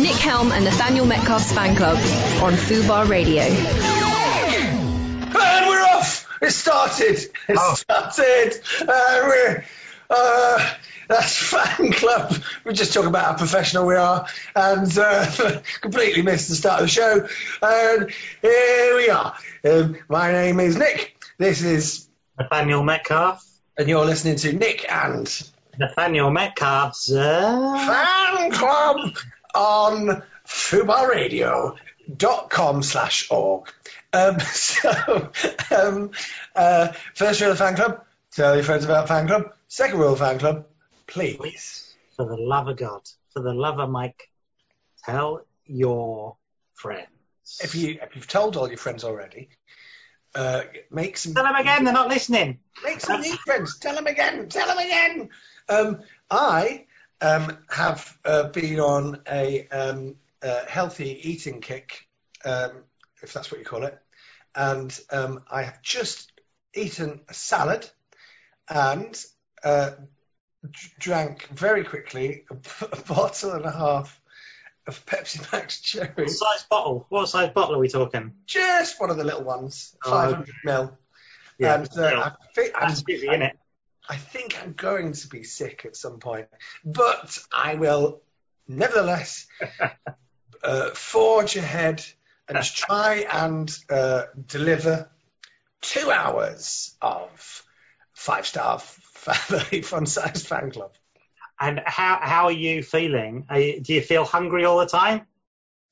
Nick Helm and Nathaniel Metcalf's fan club on Fubar Radio. And we're off! It started! It Oh. started! Uh, we're, uh, that's fan club. We just talk about how professional we are and uh, completely missed the start of the show. And here we are. Um, my name is Nick. This is, Nathaniel Metcalf. and you're listening to Nick and Nathaniel Metcalf's. Uh, Fan Club on fubarradio.com slash org. Um, so, um, uh, first rule of fan club, tell your friends about fan club. Second rule of fan club, please. for the love of God, for the love of Mike, tell your friends. If, you, if you've told all your friends already, uh, make some Tell them again, they're not listening. Make some new friends. Tell them again. Tell them again. Um, I um, have uh, been on a um, uh, healthy eating kick, um, if that's what you call it, and um, I have just eaten a salad and uh, drank very quickly a, a bottle and a half of Pepsi Max Cherry. What size bottle? What size bottle are we talking? Just one of the little ones, Oh, 500 mil. Yeah, and uh, I think I'm that's busy, isn't it? I think I'm going to be sick at some point, but I will nevertheless uh, forge ahead and try and uh, deliver two hours of five star family fun sized fan club. And how how are you feeling? Are you, do you feel hungry all the time?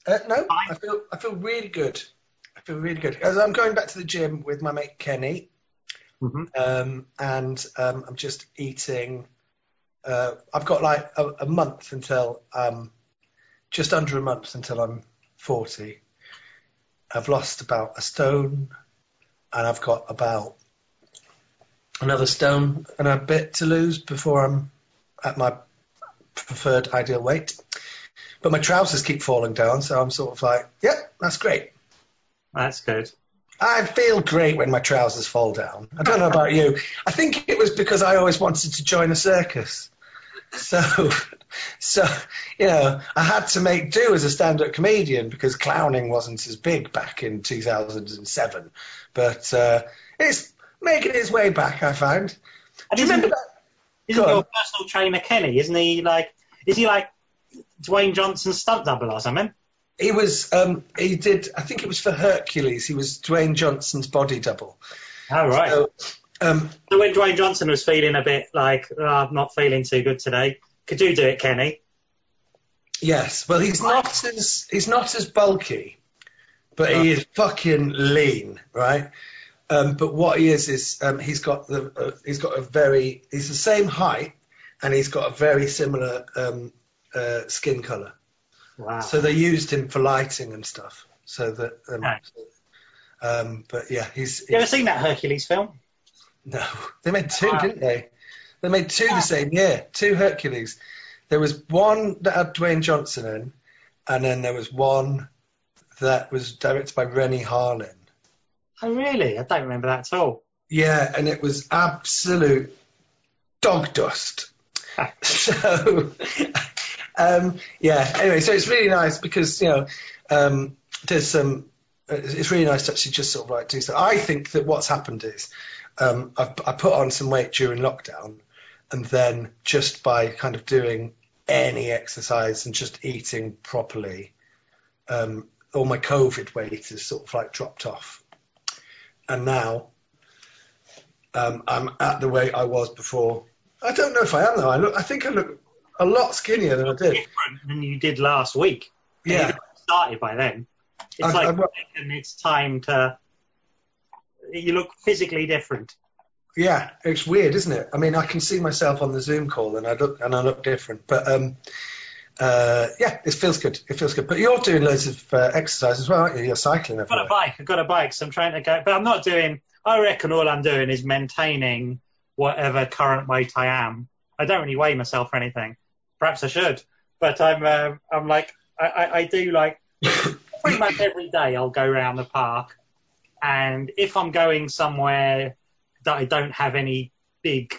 Uh, no, I feel I feel really good. I feel really good. As I'm going back to the gym with my mate Kenny, hmm um, and um, I'm just eating. Uh, I've got like a, a month until um, just under a month until I'm 40. I've lost about a stone, and I've got about another stone and a bit to lose before I'm at my preferred ideal weight. But my trousers keep falling down, so I'm sort of like, yep, that's great. That's good. I feel great when my trousers fall down. I don't know about you. I think it was because I always wanted to join a circus. So, so you know, I had to make do as a stand-up comedian because clowning wasn't as big back in 2007. But uh, it's making its way back. I find. And Do you remember that? isn't your personal trainer Kenny? Isn't he like? Is he like Dwayne Johnson's stunt double or something? He was. Um, he did. I think it was for Hercules. He was Dwayne Johnson's body double. Oh right. So, um, So when Dwayne Johnson was feeling a bit like, oh, I'm not feeling too good today, could you do it, Kenny? Yes, well, he's not as he's not as bulky, but he is fucking lean, right? Um, but what he is is um, he's got the uh, he's got a very he's the same height, and he's got a very similar um, uh, skin color. Wow. So they used him for lighting and stuff. So that, um, um, but yeah, he's, you ever seen that Hercules film? no. They made two, Wow. didn't they? They made two the same year. Two Hercules. There was one that had Dwayne Johnson in, and then there was one that was directed by Renny Harlin. Oh really? I don't remember that at all. Yeah, and it was absolute dog dust. so, um, yeah. Anyway, so it's really nice because you know um, there's some. It's really nice to actually just sort of like do so. I think that what's happened is um, I've, I put on some weight during lockdown, and then just by kind of doing any exercise and just eating properly, um, all my COVID weight has sort of like dropped off, and now um, I'm at the weight I was before. I don't know if I am though. I look. I think I look a lot skinnier than I did. Different than you did last week. Yeah. Started by then. It's I- like, and it's time to. You look physically different. Yeah, it's weird, isn't it? I mean, I can see myself on the Zoom call, and I look and I look different. But um, uh, yeah, it feels good. It feels good. But you're doing loads of uh, exercise as well, aren't you? You're cycling I've got a bike. I've got a bike, so I'm trying to go. But I'm not doing. I reckon all I'm doing is maintaining whatever current weight I am. I don't really weigh myself or anything. Perhaps I should, but I'm. Uh, I'm like. I, I, I do like pretty much every day. I'll go around the park, and if I'm going somewhere that I don't have any big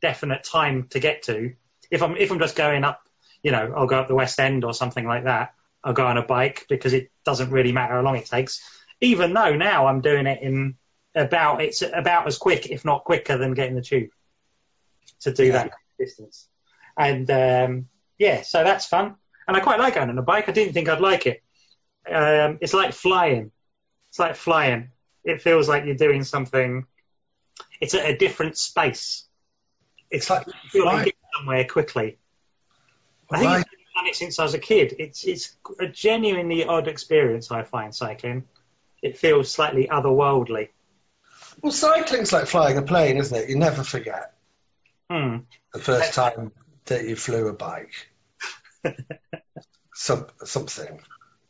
definite time to get to, if I'm if I'm just going up, you know, I'll go up the West End or something like that. I'll go on a bike because it doesn't really matter how long it takes. Even though now I'm doing it in about it's about as quick, if not quicker, than getting the tube to do Yeah. that distance. And um, yeah, so that's fun. And I quite like going on a bike. I didn't think I'd like it. Um, it's like flying. It's like flying. It feels like you're doing something. It's at a different space. It's like you like flying. somewhere quickly. I think Right. I've done it since I was a kid. It's it's a genuinely odd experience. I find cycling. It feels slightly otherworldly. Well, cycling's like flying a plane, isn't it? You never forget Hmm. the first time that you flew a bike. Some, something.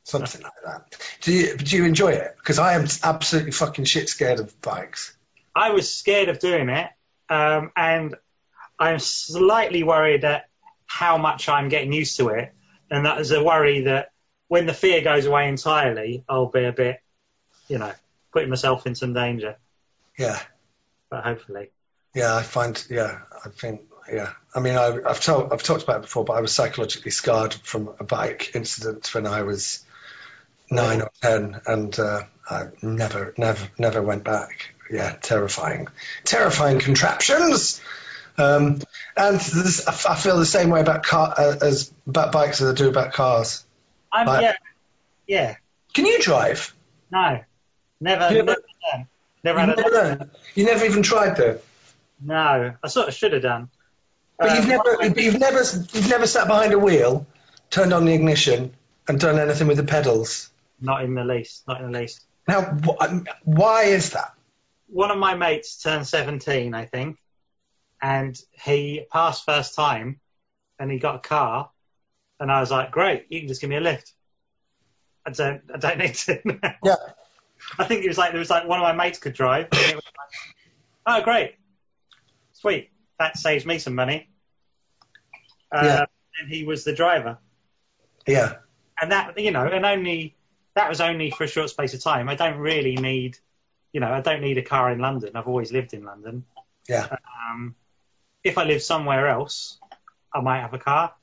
Something like that. Do you, do you enjoy it? Because I am absolutely fucking shit scared of bikes. I was scared of doing it, um, and I'm slightly worried at how much I'm getting used to it, and that is a worry that when the fear goes away entirely, I'll be a bit, you know, putting myself in some danger. Yeah. But hopefully, Yeah, I find. Yeah, I think. Yeah, I mean, I, I've told, I've talked about it before, but I was psychologically scarred from a bike incident when I was nine or ten, and uh, I never, never, never went back. Yeah, terrifying, terrifying contraptions. Um, and this, I, feel the same way about car uh, as about bikes as I do about cars. I'm Right. yeah, yeah, Can you drive? no, never, You never, never- done. never had a, never, you never even tried though. no. I sort of should have done. But you've Um, never, but you've never, you've never sat behind a wheel, turned on the ignition, and done anything with the pedals. Not in the least, not in the least. Now, wh- why is that? one of my mates turned 17, I think, and he passed first time and he got a car. And I was like, great, you can just give me a lift. I don't, I don't need to. Yeah. I think it was like, there was like one of my mates could drive. And it was like, oh, great. Sweet. That saves me some money. Uh, Yeah. And he was the driver. Yeah. And that, you know, and only, that was only for a short space of time. I don't really need, you know, I don't need a car in London. I've always lived in London. Yeah. Um, if I lived somewhere else, I might have a car.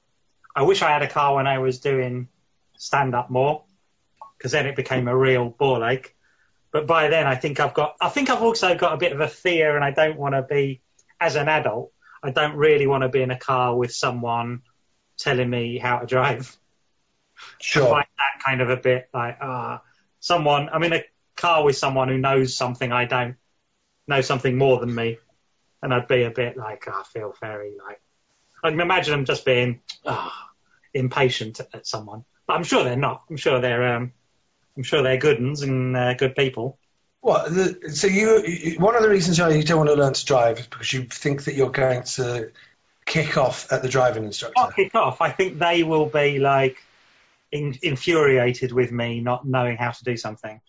I wish I had a car when I was doing stand up more, because then it became a real ball ache. But by then, I think I've got, I think I've also got a bit of a fear, and I don't want to be, as an adult, I don't really want to be in a car with someone telling me how to drive. I Sure. find that kind of a bit like, ah, someone, I'm in a car with someone who knows something I don't know something more than me. And I'd be a bit like, oh, I feel very like, I can imagine them just being ah, impatient at someone. But I'm sure they're not. I'm sure they're, um, I'm sure they're good uns and uh, good people. What? The, so you, one of the reasons why you don't want to learn to drive is because you think that you're going to kick off at the driving instructor. I'll kick off. I think they will be like in, infuriated with me not knowing how to do something.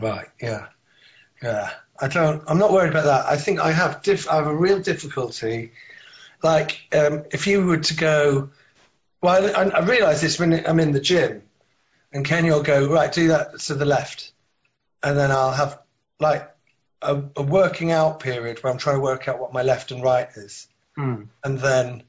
Right. Yeah. Yeah. I don't. I'm not worried about that. I think I have. Diff, I have a real difficulty. Like, um, if you were to go, well, I, I realise this when I'm in the gym, and Kenny will go right, do that to the left, and then I'll have like a, a working out period where I'm trying to work out what my left and right is, Hmm. and then,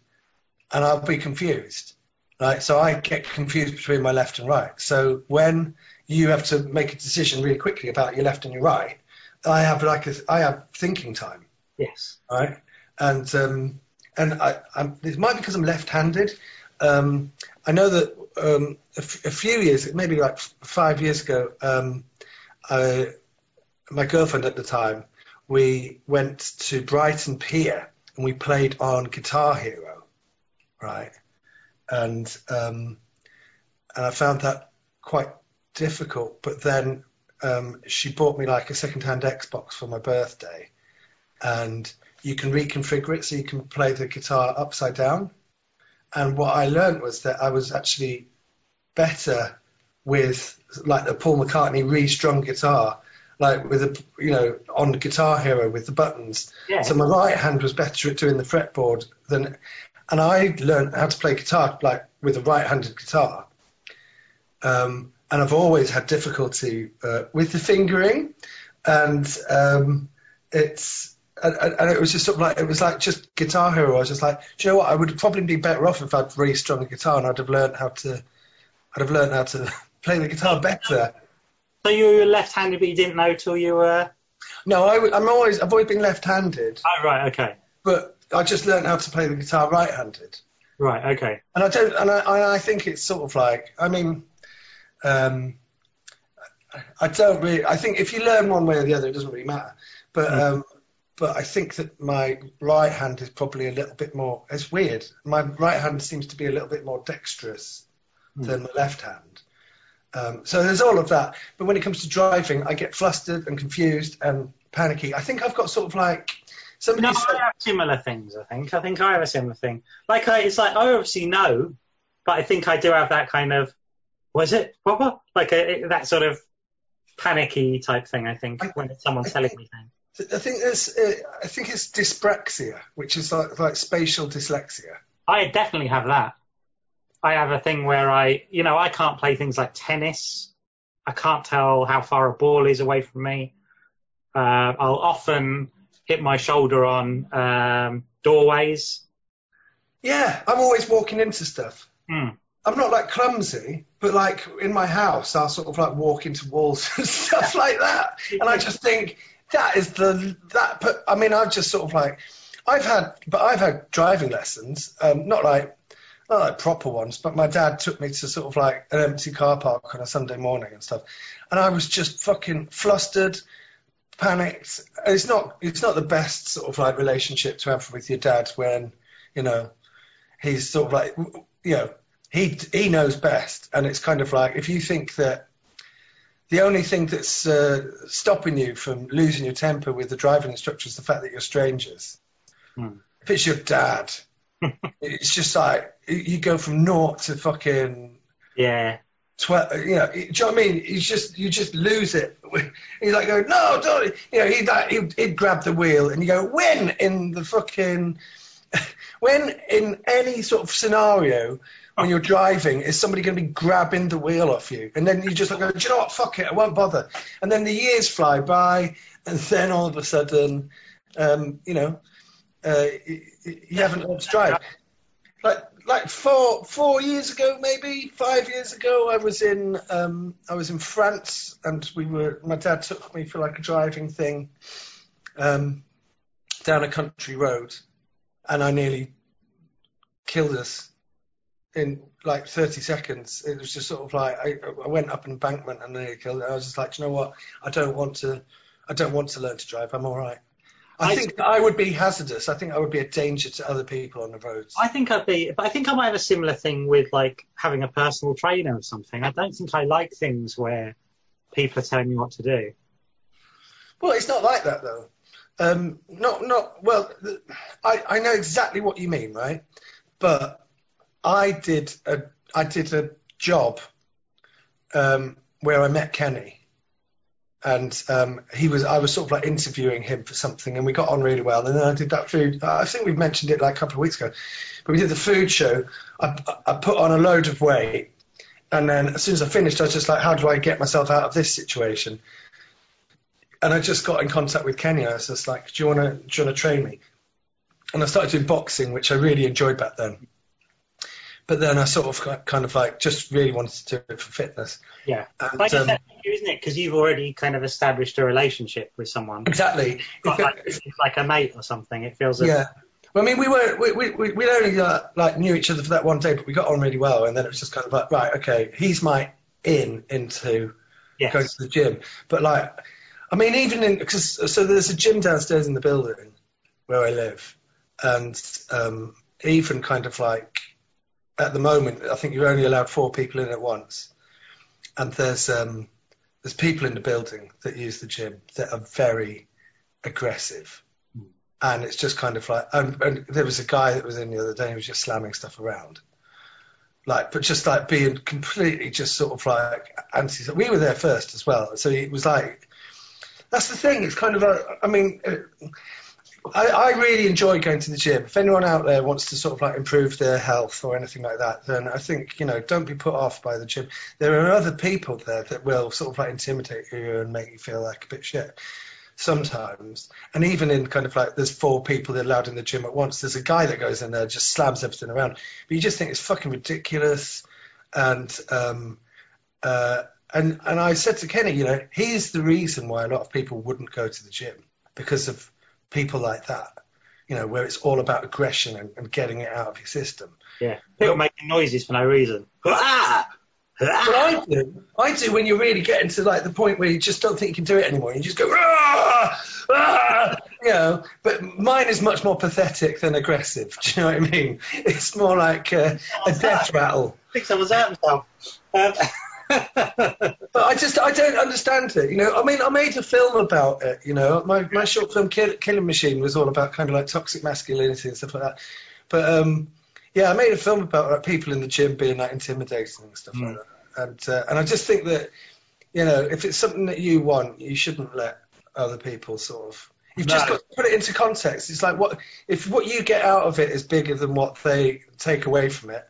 and I'll be confused. Right, so I get confused between my left and right. So when you have to make a decision really quickly about your left and your right, I have like a, I have thinking time, Yes. right? And um, and I, I'm, it might be because I'm left-handed. Um, I know that um, a, f- a few years, maybe like f- five years ago, um, I, my girlfriend at the time, we went to Brighton Pier and we played on Guitar Hero, right? And um, and I found that quite difficult. But then um, she bought me like a second-hand Xbox for my birthday, and you can reconfigure it so you can play the guitar upside down. And what I learned was that I was actually better with like the Paul McCartney re-strung guitar, like with a you know on Guitar Hero with the buttons. Yeah. So my right hand was better at doing the fretboard than, and I learned how to play guitar like with a right-handed guitar. Um, and I've always had difficulty uh, with the fingering, and um, it's and, and and it was just sort of like it was like just Guitar Hero. I was just like, do you know what? I would probably be better off if I'd restrung a guitar and I'd have learned how to I'd have learned how to play the guitar better. So you were left-handed, but you didn't know till you were. No, I, am always I've always been left-handed, Oh, right. Okay. but I just learned how to play the guitar right-handed. Right. Okay. And I don't, and I, I I think it's sort of like, I mean, um, I don't really. I think if you learn one way or the other, it doesn't really matter. But Mm. um, but I think that my right hand is probably a little bit more. It's weird. My right hand seems to be a little bit more dexterous Mm. than my left hand. Um, so there's all of that. But when it comes to driving, I get flustered and confused and panicky. I think I've got sort of like somebody No, said. I have similar things. I think. I think I have a similar thing. Like, I, it's like I obviously know, but I think I do have that kind of. Was it proper? Like a, that sort of panicky type thing. I think I- when someone's telling me things. I think there's, uh, I think it's dyspraxia, which is like like spatial dyslexia. I definitely have that. I have a thing where I, you know, I can't play things like tennis. I can't tell how far a ball is away from me. Uh, I'll often hit my shoulder on um, doorways. Yeah, I'm always walking into stuff. Hmm. I'm not like clumsy, but like in my house, I'll sort of like walk into walls and stuff like that. And I just think that is the that. But I mean, I've just sort of like I've had, but I've had driving lessons, um, not like not like proper ones, but my dad took me to sort of like an empty car park on a Sunday morning and stuff, and I was just fucking flustered, panicked. It's not it's not the best sort of like relationship to have with your dad when you know he's sort of like you know he he knows best, and it's kind of like if you think that the only thing that's uh, stopping you from losing your temper with the driving instructor is the fact that you're strangers. Hmm. If it's your dad, it's just like you go from naught to fucking Yeah. twelve. You know, do you know what I mean? He's just you just lose it. He's like going, no, don't. You know, he'd like, he'd, he'd grab the wheel and you go, when in the fucking when in any sort of scenario when you're driving is somebody going to be grabbing the wheel off you and then you just like go do you know what fuck it I won't bother and then the years fly by and then all of a sudden um, you know uh, you, haven't to drive like like four four years ago maybe five years ago I was in um, I was in France and we were my dad took me for like a driving thing um, down a country road and I nearly killed us in like 30 seconds. It was just sort of like I, I went up an embankment and nearly killed it. I was just like, you know what? I don't want to. I don't want to learn to drive. I'm all right. I, I- think I would be hazardous. I think I would be a danger to other people on the roads. I think I'd be, but I think I might have a similar thing with like having a personal trainer or something. I don't think I like things where people are telling me what to do. Well, it's not like that though. Um, not not well. I I know exactly what you mean, right? But I did a I did a job um, where I met Kenny, and um, he was I was sort of like interviewing him for something, and we got on really well. And then I did that food. I think we mentioned it like a couple of weeks ago, but we did the food show. I I put on a load of weight, and then as soon as I finished, I was just like, how do I get myself out of this situation? and I just got in contact with Kenny. I was just like, "Do you want to do you want to train me?" And I started doing boxing, which I really enjoyed back then. But then I sort of kind of like just really wanted to do it for fitness. Yeah. And, But um, you, isn't it? Because you've already kind of established a relationship with someone. exactly. Like, it's like a mate or something. It feels a, Yeah. Well, I mean, we were we we we we only uh, like knew each other for that one day, but we got on really well. And then it was just kind of like, right, okay, he's my in into yes. going to the gym. But like, I mean, even in because so there's a gym downstairs in the building where I live, and um, even kind of like at the moment, I think you're only allowed four people in at once, and there's um, there's people in the building that use the gym that are very aggressive. And it's just kind of like, and, and there was a guy that was in the other day who was just slamming stuff around like, but just like being completely just sort of like anti. We were there first as well, so it was like that's the thing. It's kind of a. I mean, uh, I, I really enjoy going to the gym. If anyone out there wants to sort of like improve their health or anything like that, then I think you know don't be put off by the gym. There are other people there that will sort of like intimidate you and make you feel like a bit shit sometimes. And even in kind of like there's four people that are allowed in the gym at once. There's a guy that goes in there and just slams everything around. But you just think it's fucking ridiculous. and um, uh, and and I said to Kenny, you know, he's the reason why a lot of people wouldn't go to the gym because of people like that. You know, where it's all about aggression and, and getting it out of your system. Yeah. People making noises for no reason. Ah! But I do. I do when you're really getting to like the point where you just don't think you can do it anymore. You just go, ah, ah, you know. But mine is much more pathetic than aggressive. Do you know what I mean? It's more like uh, a death rattle. I think someone's out himself. Um, But I just I don't understand it. You know, I mean, I made a film about it. You know, my my short film Kill, Killing Machine was all about kind of like toxic masculinity and stuff like that. But um, yeah, I made a film about like, people in the gym being like intimidating and stuff like that. And uh, and I just think that you know, if it's something that you want, you shouldn't let other people sort of. You've just got to put it into context. It's like what if what you get out of it is bigger than what they take away from it,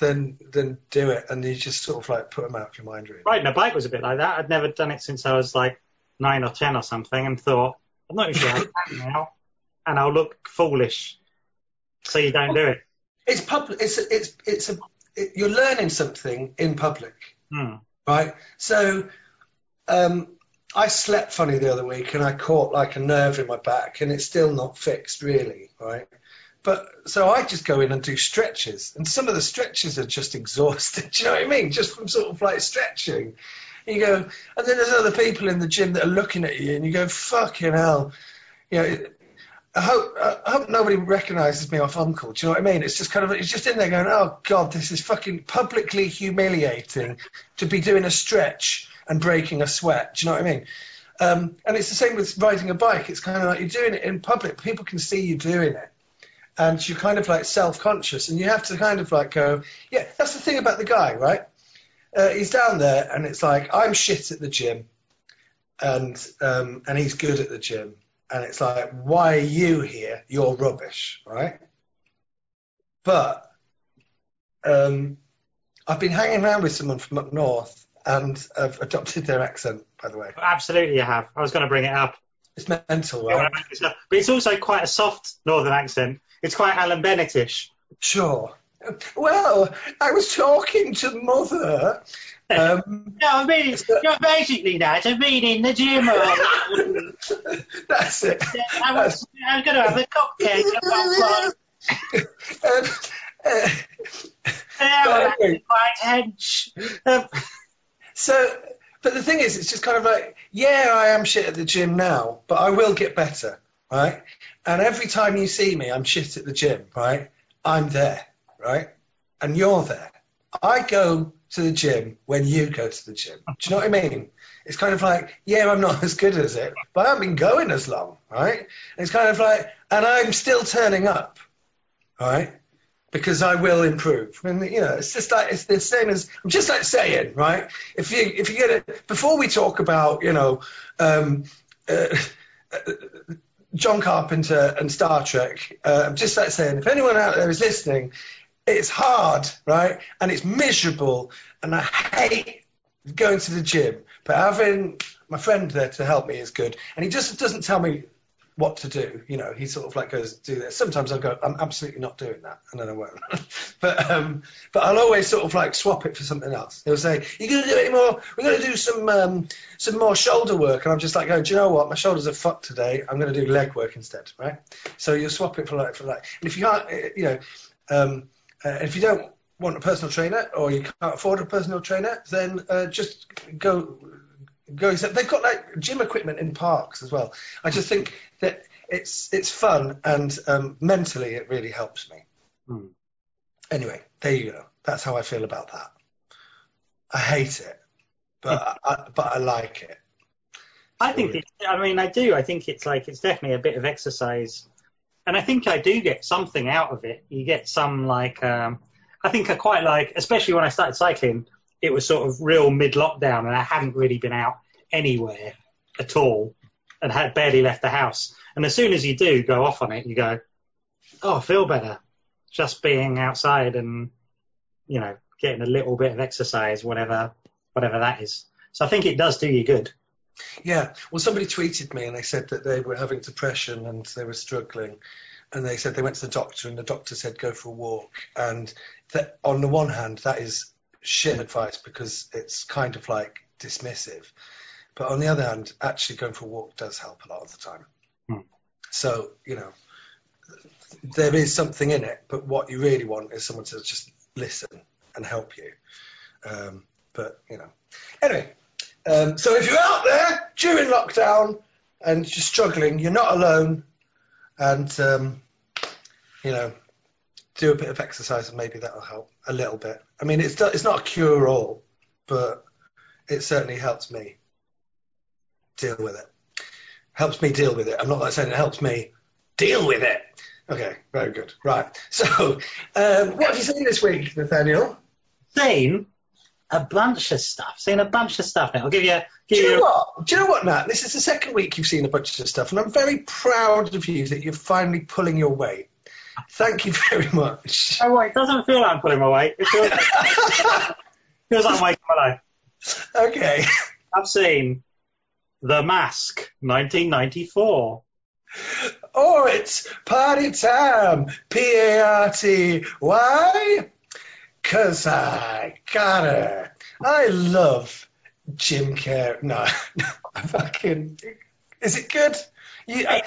then then do it, and you just sort of like put them out of your mind. Really. riding a bike was a bit like that. I'd never done it since I was like nine or ten or something, and thought I'm not even sure I can now, and I'll look foolish. So you don't do it. It's public. It's a, it's it's a it, you're learning something in public, Hmm. right? So, um, I slept funny the other week, and I caught like a nerve in my back, and it's still not fixed really, right? But so I just go in and do stretches, and some of the stretches are just exhausted. Do you know what I mean? Just from sort of like stretching. You go, and then there's other people in the gym that are looking at you, and you go, "Fucking hell!" You know, I hope I hope nobody recognises me off Uncle. Do you know what I mean? It's just kind of it's just in there going, "Oh God, this is fucking publicly humiliating to be doing a stretch and breaking a sweat." Do you know what I mean? Um, and it's the same with riding a bike. It's kind of like you're doing it in public. People can see you doing it and you're kind of like self-conscious and you have to kind of like go yeah that's the thing about the guy right uh, he's down there and it's like i'm shit at the gym and um, and he's good at the gym and it's like why are you here you're rubbish right but um, i've been hanging around with someone from up north and i've adopted their accent by the way Absolutely, you have. I was going to bring it up. it's mental right wanna make this up. But it's also quite a soft northern accent. It's quite Alan Bennettish. Sure. Well, I was talking to mother. Um, No, I mean, you're basically that. I mean, in the gym. that's it. I was, I was going to have a cocktail. Um, uh, Yeah, anyway. quite hench. Um, so, but the thing is, it's just kind of like, yeah, I am shit at the gym now, but I will get better, right? And every time you see me, I'm shit at the gym, right? I'm there, right? And you're there. I go to the gym when you go to the gym. Do you know what I mean? It's kind of like, yeah, I'm not as good as it, but I haven't been going as long, right? It's kind of like, and I'm still turning up, right? Because I will improve. And you know, it's just like it's the same as I'm just like saying, right? If you if you get it before we talk about, you know, um, uh, John Carpenter and Star Trek, uh, just like saying, if anyone out there is listening, it's hard, right? And it's miserable, and I hate going to the gym. But having my friend there to help me is good, and he just doesn't tell me what to do. You know, he sort of like goes, "Do this." Sometimes I'll go, "I'm absolutely not doing that," and then I won't. but um, but I'll always sort of like swap it for something else. He'll say, "You gonna do any more? We're gonna do some um, some more shoulder work," and I'm just like, "Going, do you know what? My shoulders are fucked today. I'm gonna do leg work instead, right?" So you'll swap it for like for like, and if you can't, uh, you know, um, uh, if you don't want a personal trainer or you can't afford a personal trainer, then uh, just go go. They've got like gym equipment in parks as well. I just think that it's it's fun and um, mentally it really helps me. Hmm. Anyway, there you go. That's how I feel about that. I hate it, but I, but I like it. I think it's, I mean, I do. I think it's like, it's definitely a bit of exercise. And I think I do get something out of it. You get some like, um, I think I quite like, especially when I started cycling, it was sort of real mid lockdown and I hadn't really been out anywhere at all and had barely left the house. And as soon as you do go off on it, you go, oh, I feel better. Just being outside and, you know, getting a little bit of exercise, whatever, whatever that is. So I think it does do you good. Yeah. Well, somebody tweeted me and they said that they were having depression and they were struggling. And they said they went to the doctor and the doctor said go for a walk. And on the one hand, that is shit advice because it's kind of like dismissive. But on the other hand, actually going for a walk does help a lot of the time. Hmm. So, you know, there is something in it, but what you really want is someone to just listen and help you. Um, but, you know, anyway, um, so if you're out there during lockdown and you're struggling, you're not alone. And, um, you know, do a bit of exercise and maybe that'll help a little bit. I mean, it's it's not a cure all, but it certainly helps me deal with it. Helps me deal with it. I'm not like saying it helps me deal with it. Okay, very good. Right. So, um, what have you seen this week, Nathaniel? Seen a bunch of stuff. Seen a bunch of stuff now. I'll give you. Do Give you know you what? Do you know what, Nat? This is the second week you've seen a bunch of stuff, and I'm very proud of you that you're finally pulling your weight. Thank you very much. Oh, wait, it doesn't feel like I'm pulling my weight. It feels, feels like I'm waking my life. Okay. I've seen The Mask, 1994. Oh, it's party time. P A R T Y, Why? Cause I gotta. I love Jim Carrey. No, I fucking. Is it good? You, I,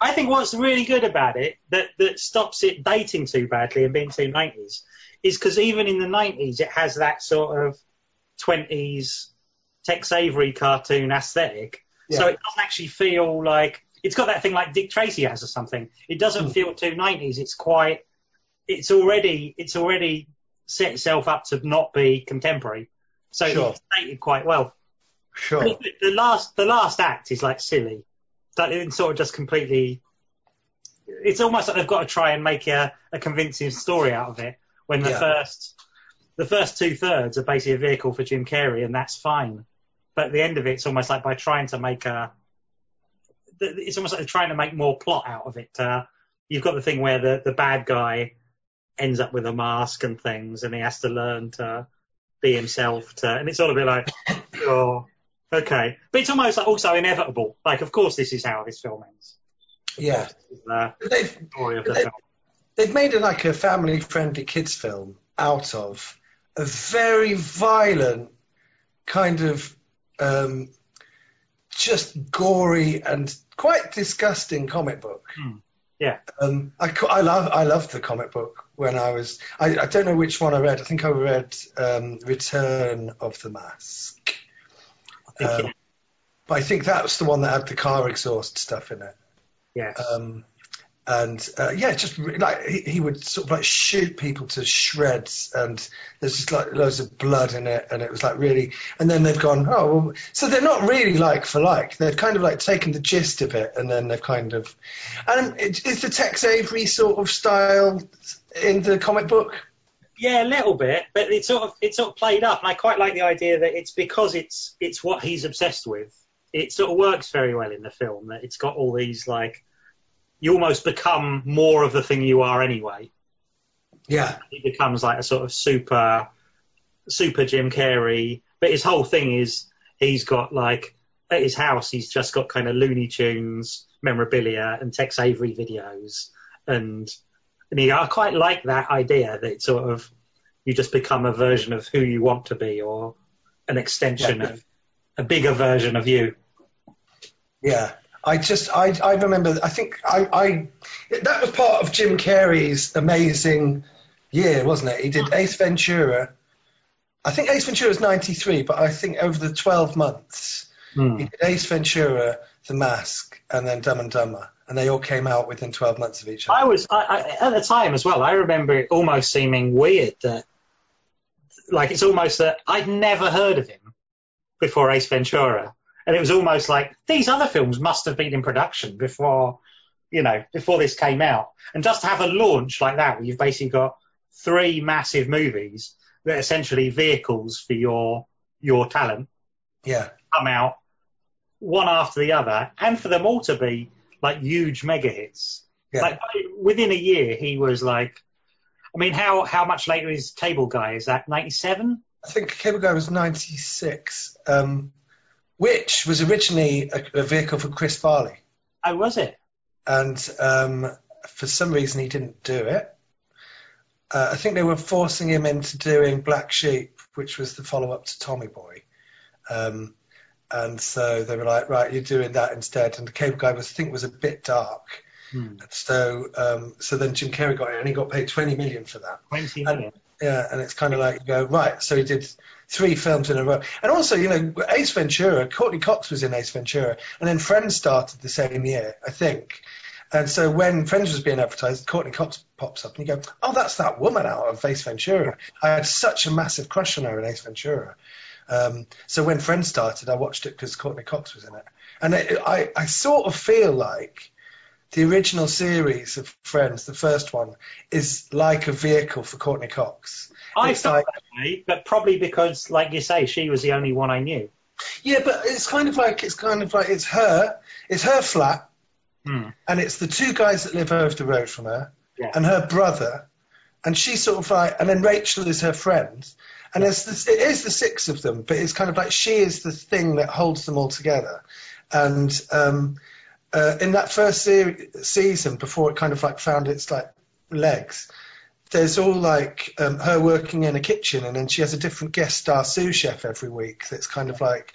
I think what's really good about it that, that stops it dating too badly and being too 90s is because even in the 90s it has that sort of 20s Tex Avery cartoon aesthetic. So it doesn't actually feel like it's got that thing like Dick Tracy has or something. It doesn't Mm. feel too 90s. It's quite. It's already. It's already set itself up to not be contemporary. So Sure. it's dated quite well. sure. The last, the last act is like silly. That it's sort of just completely. It's almost like they've got to try and make a, a convincing story out of it. When the Yeah. first, the first two thirds are basically a vehicle for Jim Carrey, and that's fine. But at the end of it, it's almost like by trying to make a. It's almost like they're trying to make more plot out of it. Uh, you've got the thing where the the bad guy ends up with a mask and things, and he has to learn to be himself. To, and it's all a bit like, oh, okay. But it's almost like also inevitable. Like, of course, this is how this film ends. Yeah. The They've story of the They- film. they've made it like a family friendly kids film out of a very violent kind of um, just gory and quite disgusting comic book. Hmm. Yeah. Um, I, I love I loved the comic book when I was I, I don't know which one I read. I think I read um, Return of the Mask. Um, it- But I think that was the one that had the car exhaust stuff in it. yes. Um, and uh, yeah, just like he, he would sort of like shoot people to shreds, and there's just like loads of blood in it, and it was like really. And then they've gone, oh, well, so they're not really like for like. They've kind of like taken the gist of it, and then they've kind of. And it, is the Tex Avery sort of style in the comic book? Yeah, a little bit, but it's sort of it's sort of played up, and I quite like the idea that it's because it's it's what he's obsessed with. It sort of works very well in the film that it's got all these like you almost become more of the thing you are anyway. Yeah, He becomes like a sort of super super Jim Carrey, but his whole thing is he's got like at his house he's just got kind of Looney Tunes memorabilia and Tex Avery videos and and he, I quite like that idea that sort of you just become a version of who you want to be or an extension Yeah. of a bigger version of you. Yeah, I just I I remember I think I I that was part of Jim Carrey's amazing year, wasn't it? He did Ace Ventura. I think Ace Ventura was '93, but I think over the 12 months hmm. he did Ace Ventura, The Mask, and then Dumb and Dumber, and they all came out within 12 months of each I other. was I, I, at the time as well. I remember it almost seeming weird that, like, it's almost that I'd never heard of him before Ace Ventura, and it was almost like these other films must have been in production before, you know, before this came out. And just to have a launch like that, where you've basically got three massive movies that are essentially vehicles for your your talent Yeah, come out one after the other, and for them all to be like huge mega hits. Yeah. Like within a year, he was like, I mean, how how much later is Cable Guy? Is that ninety seven? I think Cable Guy was 96, um, which was originally a, a vehicle for Chris Farley. Oh, was it? and um, for some reason he didn't do it. uh, I think they were forcing him into doing Black Sheep, which was the follow up to Tommy Boy. Um, and so they were like, right, you're doing that instead. And the Cable Guy was, I think, was a bit dark. Hmm. So, um, so then Jim Carrey got it, and he got paid 20 million for that. 20 And- Yeah, and it's kind of like you go right. So he did three films in a row, and also you know Ace Ventura. Courteney Cox was in Ace Ventura, and then Friends started the same year, I think. And so when Friends was being advertised, Courteney Cox pops up, and you go, "Oh, that's that woman out of Ace Ventura." I had such a massive crush on her in Ace Ventura. Um, so when Friends started, I watched it because Courteney Cox was in it, and it, I I sort of feel like the original series of Friends, the first one, is like a vehicle for Courteney Cox. I It's felt like- that way, but probably because, like you say, she was the only one I knew. Yeah, but it's kind of like it's kind of like it's her, it's her flat, Hmm. and it's the two guys that live over the road from her, Yeah. and her brother, and she's sort of like, and then Rachel is her friend, and it's the, it is the six of them, but it's kind of like she is the thing that holds them all together, and um, uh, in that first se- season, before it kind of like found its like legs, there's all like um, her working in a kitchen, and then she has a different guest star sous chef every week. That's kind of like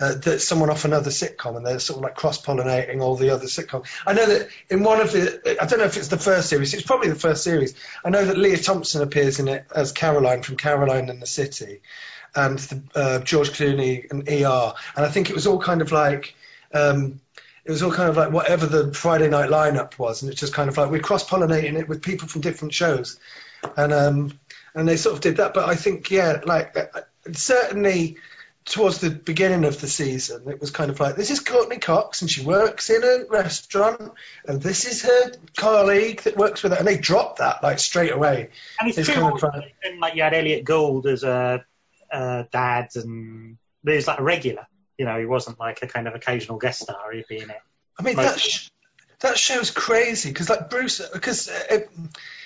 uh, that's someone off another sitcom, and they're sort of like cross pollinating all the other sitcoms. I know that in one of the, I don't know if it's the first series. It's probably the first series. I know that Lea Thompson appears in it as Caroline from Caroline in the City, and the, uh, George Clooney and ER. And I think it was all kind of like. Um, it was all kind of like whatever the Friday night lineup was, and it's just kind of like we're cross pollinating it with people from different shows, and um, and they sort of did that. But I think yeah, like uh, certainly towards the beginning of the season, it was kind of like this is Courteney Cox, and she works in a restaurant, and this is her colleague that works with her, and they dropped that like straight away. And it's, It's true, kind of and, like you had Elliott Gould as a, a dad, and he was like a regular. You know, he wasn't like a kind of occasional guest star. He'd be in it. I mean, Like- that sh- that show's crazy because like Bruce, because it,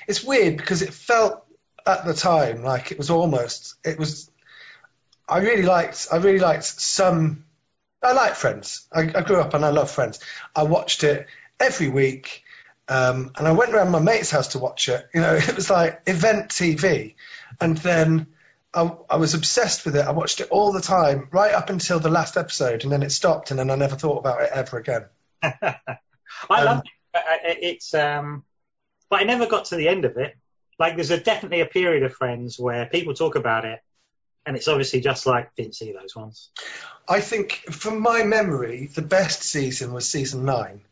it's weird because it felt at the time like it was almost it was. I really liked. I really liked some. I like Friends. I, I grew up and I love Friends. I watched it every week, um, and I went around my mate's house to watch it. You know, it was like event TV, and then. I, I was obsessed with it. I watched it all the time, right up until the last episode, and then it stopped, and then I never thought about it ever again. I Um, love it. uh, It's um, but I never got to the end of it. Like, there's a definitely a period of Friends where people talk about it, and it's obviously just like didn't see those ones. I think, from my memory, the best season was season nine,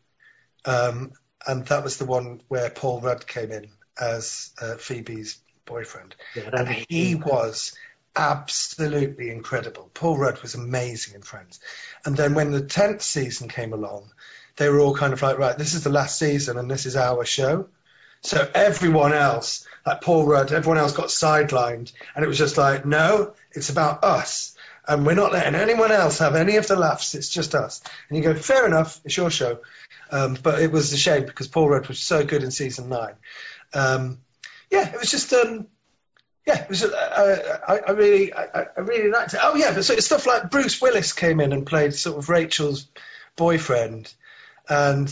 um, and that was the one where Paul Rudd came in as uh, Phoebe's boyfriend, Yeah, and he was absolutely incredible. Paul Rudd was amazing in Friends, and then when the tenth season came along, they were all kind of like, right, this is the last season, and this is our show. So everyone else, like Paul Rudd, everyone else got sidelined, and it was just like, no, it's about us, and we're not letting anyone else have any of the laughs. It's just us. And you go, fair enough, it's your show, um, but it was a shame because Paul Rudd was so good in season nine. Um, yeah, it was just. Um, yeah, it was. Uh, I, I really, I, I really liked it. Oh yeah, but so it's stuff like Bruce Willis came in and played sort of Rachel's boyfriend, and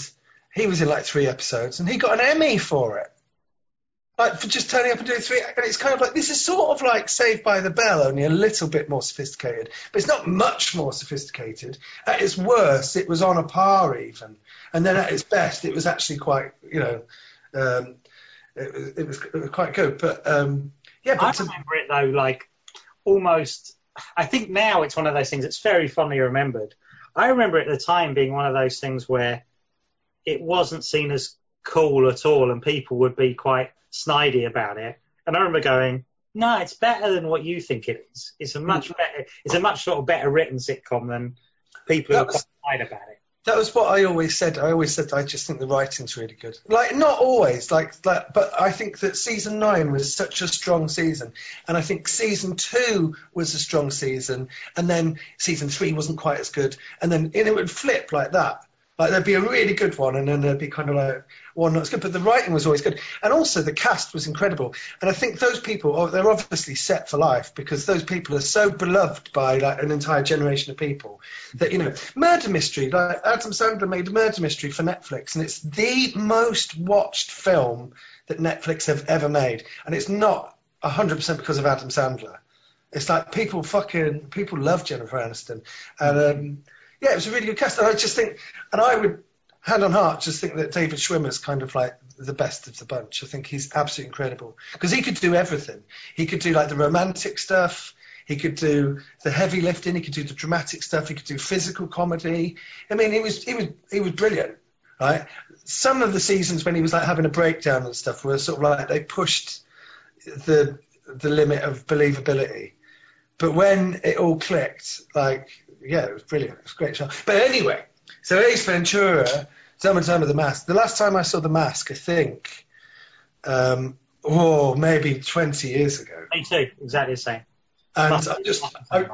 he was in like three episodes, and he got an Emmy for it, like for just turning up and doing three. And it's kind of like this is sort of like Saved by the Bell, only a little bit more sophisticated, but it's not much more sophisticated. At its worst, it was on a par even, and then at its best, it was actually quite, you know. Um, it was, it was, it was quite good, but um, yeah, I but to, remember it though, like almost. I think now it's one of those things that's very fondly remembered. I remember at the time being one of those things where it wasn't seen as cool at all, and people would be quite snidey about it. And I remember going, "No, it's better than what you think it is. It's a Hmm. much better. It's a much sort of better written sitcom than people who are quite snide about it." That was what I always said. I always said I just think the writing's really good. Like not always, like that, but I think that season nine was such a strong season, and I think season two was a strong season, and then season three wasn't quite as good, and then and it would flip like that. Like there'd be a really good one, and then there'd be kind of like one that's good. But the writing was always good, and also the cast was incredible. And I think those people, oh, they're obviously set for life because those people are so beloved by like an entire generation of people that you know, murder mystery. Like Adam Sandler made a murder mystery for Netflix, and it's the most watched film that Netflix have ever made, and it's not hundred percent because of Adam Sandler. It's like people fucking people love Jennifer Aniston, and um, yeah, it was a really good cast. And I just think, and I would hand on heart just think that David Schwimmer's kind of like the best of the bunch. I think he's absolutely incredible because he could do everything. He could do like the romantic stuff. He could do the heavy lifting. He could do the dramatic stuff. He could do physical comedy. I mean, he was he was he was brilliant, right? Some of the seasons when he was like having a breakdown and stuff were sort of like they pushed the the limit of believability. But when it all clicked, like yeah, it was brilliant. It was a great show. But anyway, so Ace Ventura, Dumb Time of the Mask. The last time I saw The Mask, I think, um, oh, maybe 20 years ago. Me too, exactly the same. And I just, I,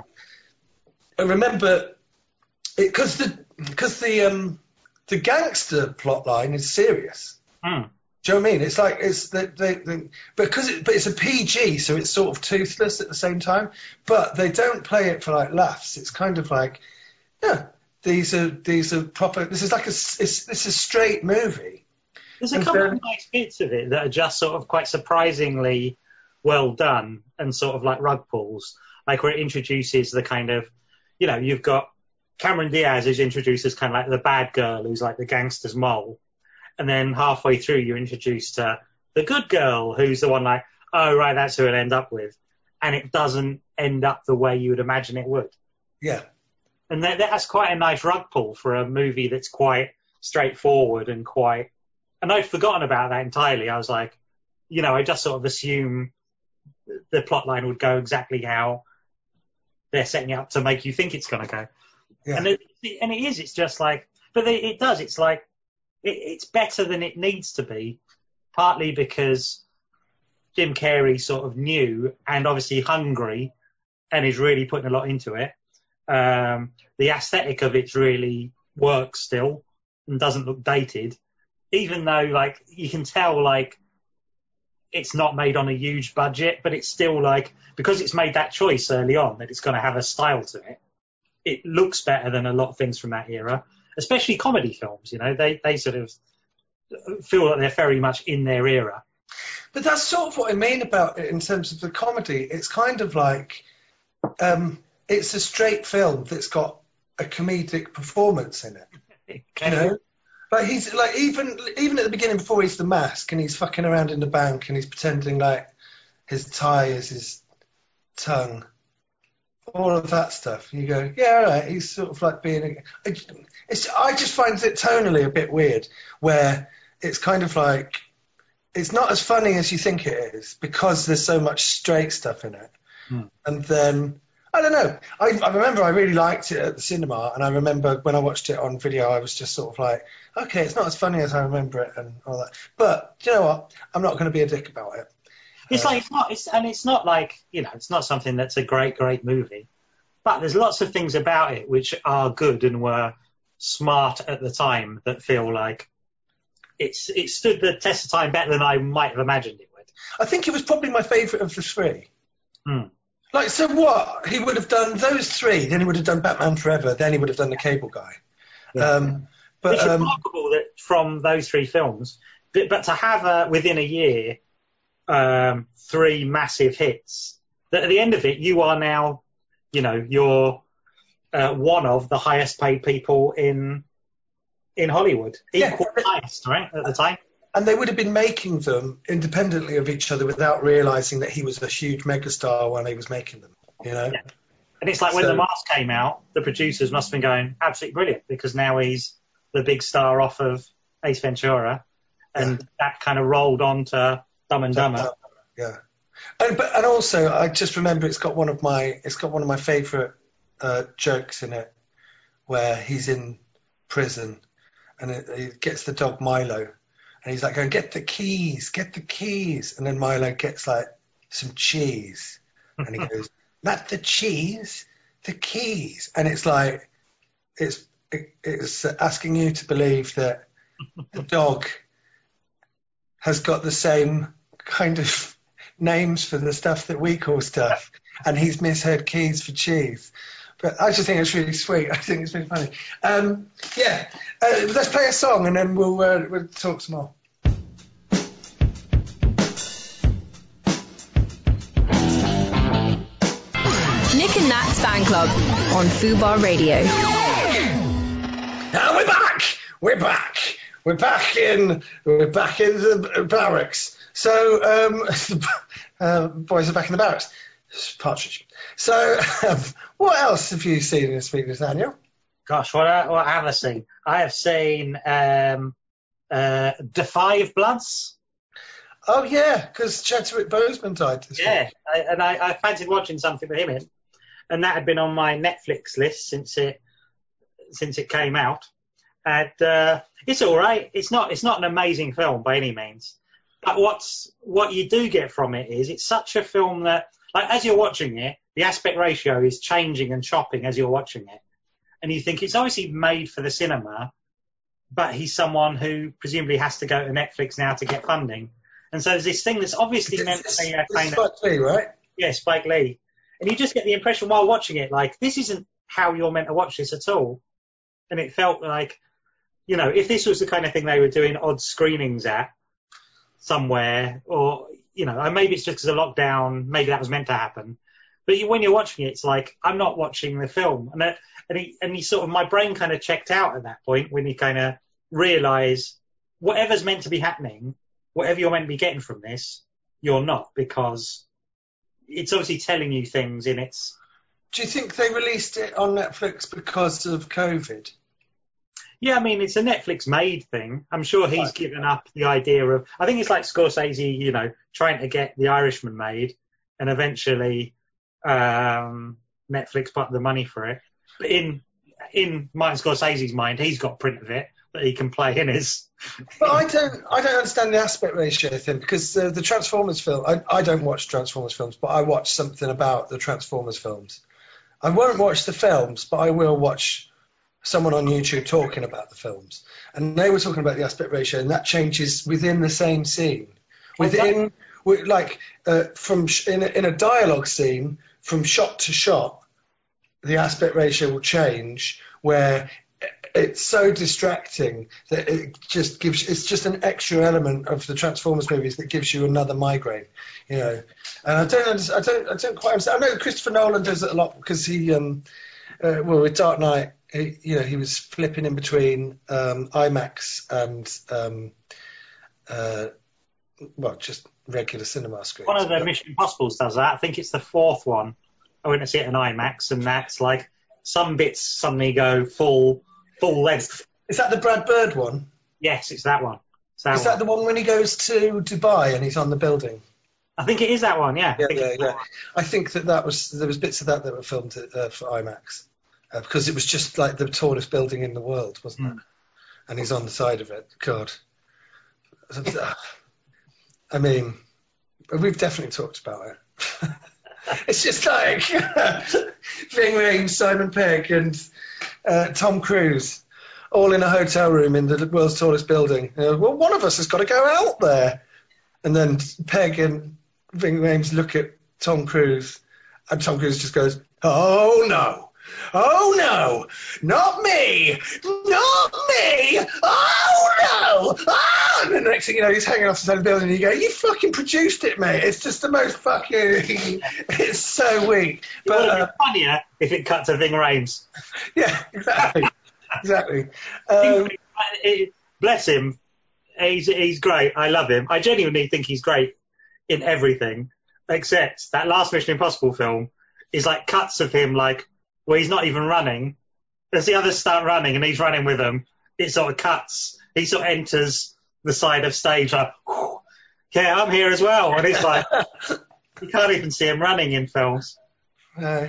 I remember because the because the um, the gangster plot line is serious. Hmm. Do you know what I mean? It's like it's the, the, the because it, but it's a PG, so it's sort of toothless at the same time. But they don't play it for like laughs. It's kind of like, yeah, these are these are proper. This is like a it's, it's a straight movie. There's a And couple then- of nice bits of it that are just sort of quite surprisingly well done and sort of like rug pulls, like where it introduces the kind of, you know, you've got Cameron Diaz who's introduced as kind of like the bad girl who's like the gangster's mole, and then halfway through you're introduced to the good girl who's the one like, oh right, that's who it'll end up with, and it doesn't end up the way you would imagine it would. Yeah, And that, that's quite a nice rug pull for a movie that's quite straightforward and quite. And I'd forgotten about that entirely. I was like, you know, I just sort of assume the plot line would go exactly how they're setting it up to make you think it's going to go. yeah. And it, and it is. It's just like, but it, it does. It's like it, it's better than it needs to be, partly because Jim Carrey sort of new and obviously hungry, and is really putting a lot into it. Um, the aesthetic of it really works still and doesn't look dated, even though like you can tell like it's not made on a huge budget, but it's still like because it's made that choice early on that it's going to have a style to it it looks better than a lot of things from that era, especially comedy films. You know, they they sort of feel like they're very much in their era. But that's sort of what I mean about it in terms of the comedy. It's kind of like um, it's a straight film that's got a comedic performance in it. You know, like he's like even even at the beginning before he's the mask and he's fucking around in the bank and he's pretending like his tie is his tongue. All of that stuff. You go, yeah, all right. He's sort of like being. A, it's. I just find it tonally a bit weird, where it's kind of like it's not as funny as you think it is because there's so much straight stuff in it. Hmm. And then I don't know. I, I remember I really liked it at the cinema, and I remember when I watched it on video, I was just sort of like, okay, it's not as funny as I remember it, and all that. But do you know what? I'm not going to be a dick about it. It's like it's not, it's, and it's not like you know, it's not something that's a great, great movie. But there's lots of things about it which are good and were smart at the time that feel like it's it stood the test of time better than I might have imagined it would. I think it was probably my favourite of the three. Hmm. Like, so what? He would have done those three, then he would have done Batman Forever, then he would have done the Cable Guy. Yeah. Um, but it's um, remarkable that from those three films, but, but to have uh, within a year um, three massive hits, that at the end of it, you are now, you know, you're uh, one of the highest paid people in in Hollywood, Yeah. equal highest, right, at the time. and they would have been making them independently of each other without realizing that he was a huge megastar when he was making them. You know? Yeah. And it's like when So- the mask came out, the producers must have been going absolutely brilliant because now he's the big star off of Ace Ventura, and that kind of rolled on to Dumb and Dumber. Yeah. And but and also I just remember it's got one of my it's got one of my favourite uh, jokes in it where he's in prison and it, he gets the dog Milo and he's like going get the keys get the keys and then Milo gets like some cheese and he goes not the cheese the keys and it's like it's it, it's asking you to believe that the dog has got the same kind of names for the stuff that we call stuff, and he's misheard keys for cheese. But I just think it's really sweet. I think it's really funny. Um, yeah, uh, let's play a song and then we'll, uh, we'll talk some more. Nick and Nat's Fan Club on Fubar Radio. And we're back. We're back. We're back in. We're back in the barracks. So um, uh, boys are back in the barracks. Partridge. So um, what else have you seen this week, Nathaniel? Gosh, what, what have I seen? I have seen um, uh, The Five Bloods. Oh yeah, because Chadwick Boseman died this Yeah. I, and I, I fancied watching something with him in, and that had been on my Netflix list since it since it came out. And uh, it's all right. It's not it's not an amazing film by any means, but what's what you do get from it is it's such a film that like as you're watching it, the aspect ratio is changing and chopping as you're watching it, and you think it's obviously made for the cinema, but he's someone who presumably has to go to Netflix now to get funding. And so there's this thing that's obviously meant to be a kind of Spike Lee, right? yeah, Spike Lee. And you just get the impression while watching it, like, this isn't how you're meant to watch this at all. And it felt like, you know, if this was the kind of thing they were doing odd screenings at somewhere, or, you know, and maybe it's just because of lockdown, maybe that was meant to happen. But you, when you're watching it, it's like, I'm not watching the film. And, and, he, and he sort of, my brain kind of checked out at that point when you kind of realize whatever's meant to be happening, whatever you're meant to be getting from this, you're not because it's obviously telling you things in its Do you think they released it on Netflix because of COVID? Yeah i mean it's a netflix made thing i'm sure he's Right. given up the idea of i think it's like scorsese you know trying to get the irishman made and eventually um netflix put the money for it but in in martin scorsese's mind he's got print of it that he can play in his But I don't, I don't understand the aspect ratio thing because uh, the Transformers film. I, I don't watch Transformers films, but I watch something about the Transformers films. I won't watch the films, but I will watch someone on YouTube talking about the films, and they were talking about the aspect ratio, and that changes within the same scene, within wi- like uh, from sh- in a, in a dialogue scene from shot to shot, the aspect ratio will change where it's so distracting that it just gives it's just an extra element of the Transformers movies that gives you another migraine, you know. And I don't I don't I don't quite understand. I know Christopher Nolan does it a lot because he um uh, well with Dark Knight he, you know he was flipping in between um, IMAX and um uh well just regular cinema screens. one of the But- mission impossibles does that i think it's the fourth one i went to see it in imax and that's like some bits suddenly go full full length is that the Brad Bird one? yes it's that one it's that Is one. that the one when he goes to Dubai and he's on the building? I think it is that one, yeah. I Yeah, think yeah, that yeah. I think that that was there was bits of that that were filmed uh, for IMAX uh, because it was just like the tallest building in the world, wasn't Hmm. it? And he's on the side of it. God, I mean, we've definitely talked about it. it's just like Ving Rhames, Simon Pegg, and uh, Tom Cruise. All in a hotel room in the world's tallest building. You know, well, one of us has got to go out there. And then Pegg and Ving Rhames look at Tom Cruise, and Tom Cruise just goes, "Oh no, oh no, not me, not me, oh no, oh!" And the next thing you know, he's hanging off the side of the building, and you go, "You fucking produced it, mate. It's just the most fucking, it's so weak." It would But have uh, been funnier if it cut to Ving Rhames. yeah, exactly, exactly. Um, bless him. He's, he's great. I love him. I genuinely think he's great in everything, except that last Mission Impossible film is like cuts of him, like where he's not even running. As the others start running and he's running with them, it sort of cuts. He sort of enters the side of stage like, "Whew, yeah, I'm here as well. And it's like, you can't even see him running in films. Uh,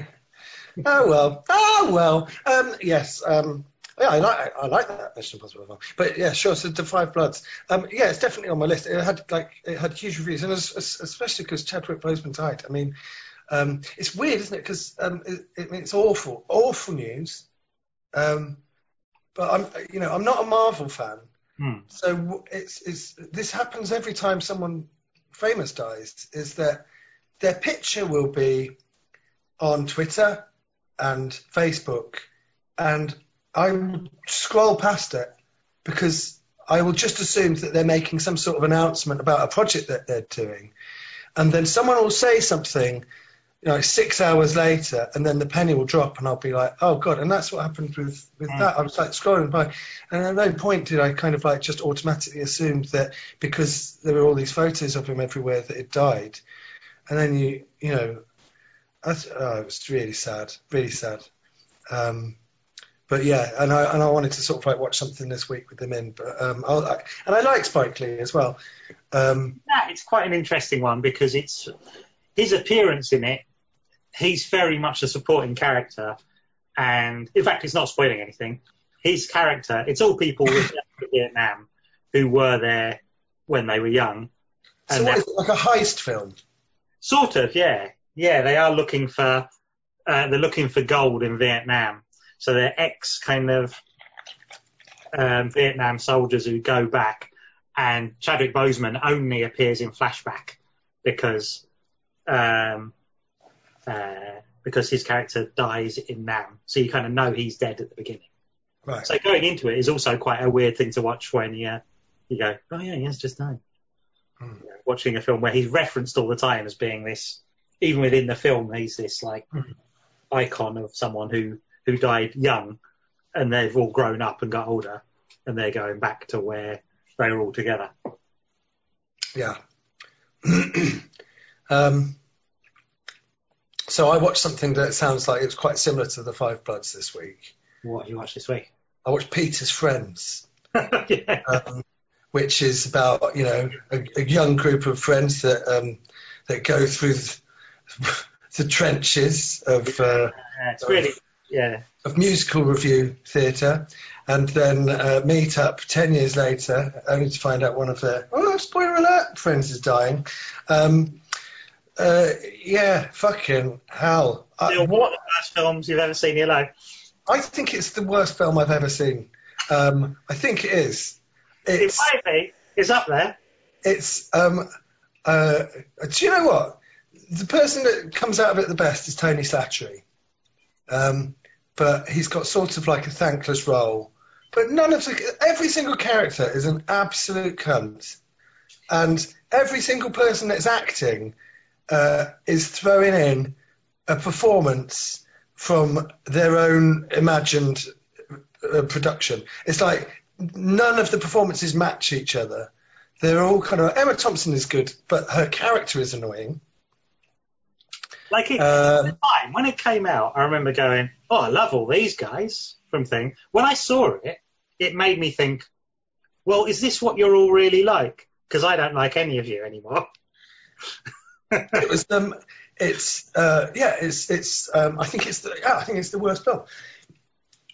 oh well. Oh well. Um, yes. Um, yeah, I like I like that Mission Impossible film. But yeah, sure. So the Five Bloods. Um, yeah, it's definitely on my list. It had like it had huge reviews, and es- es- especially because Chadwick Boseman died. I mean, um, it's weird, isn't it? Because um, it, it, it's awful, awful news. Um, but I'm you know I'm not a Marvel fan, Hmm. so it's it's this happens every time someone famous dies. Is that their picture will be on Twitter and Facebook, and I will scroll past it because I will just assume that they're making some sort of announcement about a project that they're doing, and then someone will say something. You know, six hours later, and then the penny will drop, and I'll be like, "Oh God!" And that's what happened with with Mm. that. I was like scrolling by, and at no point did I kind of like just automatically assume that because there were all these photos of him everywhere that it died, and then you you know, oh, it was really sad, really sad. Um, but yeah, and I and I wanted to sort of like watch something this week with them in, but um, I'll, and I like Spike Lee as well. Um, Yeah, it's quite an interesting one because it's his appearance in it. He's very much a supporting character, and in fact, it's not spoiling anything. His character, it's all people with Vietnam who were there when they were young, so what they're- it, like a heist film? Sort of, yeah, yeah. They are looking for uh, they're looking for gold in Vietnam. So they're ex kind of um, Vietnam soldiers who go back, and Chadwick Boseman only appears in flashback because um, uh, because his character dies in Nam. So you kind of know he's dead at the beginning. Right. So going into it is also quite a weird thing to watch when you you go, oh yeah, he has just died. You know, watching a film where he's referenced all the time as being this, even within the film, he's this like Hmm. icon of someone who who died young, and they've all grown up and got older, and they're going back to where they were all together. Yeah. um, so I watched something that sounds like it was quite similar to the Five Bloods this week. What have you watched this week? I watched Peter's Friends, yeah. um, which is about you know a, a young group of friends that um, that go through the, the trenches of uh, Yeah, it's really yeah. of musical review theatre, and then uh, meet up ten years later, only to find out one of their oh spoiler alert friends is dying. Um, uh, yeah, fucking hell. I, Still one of the worst films you've ever seen in your life. I think it's the worst film I've ever seen. Um, I think it is. It It's might be. It's up there. it's um uh do you know what the person that comes out of it the best is Tony Slattery um but he's got sort of like a thankless role. But none of the every single character is an absolute cunt. And every single person that's acting uh, is throwing in a performance from their own imagined uh, production. It's like none of the performances match each other. They're all kind of Emma Thompson is good, but her character is annoying. Like it, Um, at the time when it came out, I remember going, "Oh, I love all these guys." From thing when I saw it, it made me think, "Well, is this what you're all really like?" Because I don't like any of you anymore. it was um, it's uh, yeah, it's it's um, I think it's the yeah, I think it's the worst film.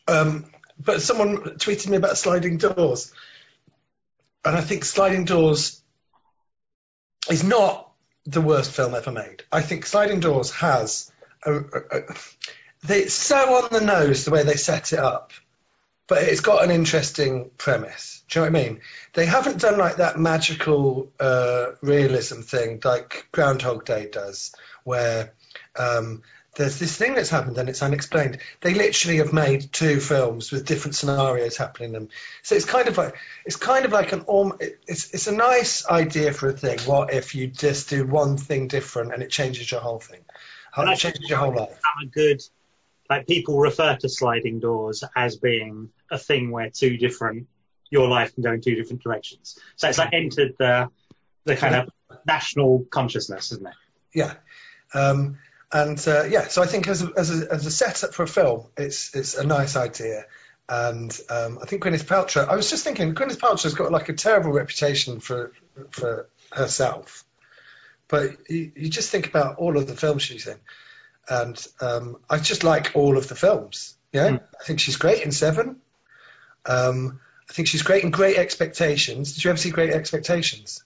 Um, but someone tweeted me about Sliding Doors, and I think Sliding Doors is not the worst film ever made. I think Sliding Doors has a, a, a, they, it's so on the nose the way they set it up, but it's got an interesting premise. Do you know what I mean? They haven't done like that magical uh, realism thing like Groundhog Day does, where um, there's this thing that's happened and it's unexplained. They literally have made two films with different scenarios happening in them. So it's kind of like it's kind of like an it's it's a nice idea for a thing. What if you just do one thing different and it changes your whole thing? How And it changes your whole life. A good, like people refer to sliding doors as being a thing where two different, your life can go in two different directions. So it's like entered the the kind of national consciousness, isn't it? Yeah. Um, and uh, yeah, so I think as a, as a as a setup for a film, it's it's a nice idea. And um, I think Gwyneth Paltrow. I was just thinking, Gwyneth Paltrow's got like a terrible reputation for for herself, but you, you just think about all of the films she's in, and um, I just like all of the films. Yeah, Mm. I think she's great in Seven. Um, I think she's great in Great Expectations. Did you ever see Great Expectations?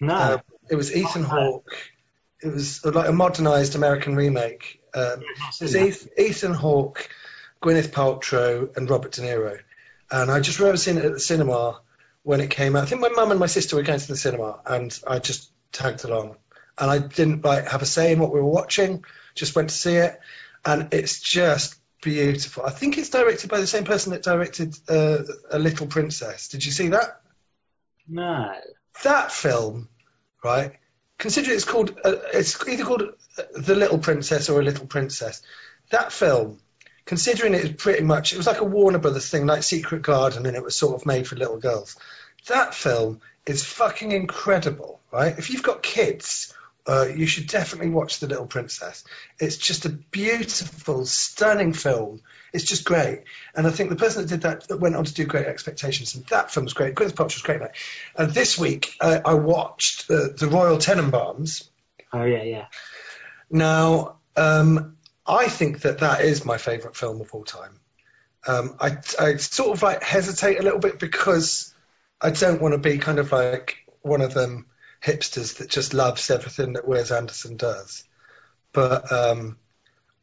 No. Uh, it was Ethan Hawke. It was like a modernised American remake. Um, I've it was seen Ethan Hawke, Gwyneth Paltrow, and Robert De Niro. and I just remember seeing it at the cinema when it came out. I think my mum and my sister were going to the cinema, and I just tagged along, and I didn't like have a say in what we were watching. Just went to see it, and it's just beautiful. I think it's directed by the same person that directed uh, A Little Princess. Did you see that? No. That film, right? Consider it's called. Uh, it's either called uh, The Little Princess or A Little Princess. That film considering it was pretty much it was like a Warner Brothers thing, like Secret Garden, and it was sort of made for little girls. That film is fucking incredible, right? If you've got kids, uh, you should definitely watch The Little Princess. It's just a beautiful, stunning film. It's just great. And I think the person that did that, that went on to do Great Expectations, and that film was great. Gwyneth Paltrow's great. Mate. And this week, uh, I watched uh, The Royal Tenenbaums. Oh yeah, yeah. Now, um, I think that that is my favourite film of all time. Um, I, I sort of like hesitate a little bit because I don't want to be kind of like one of them hipsters that just loves everything that Wes Anderson does. But um,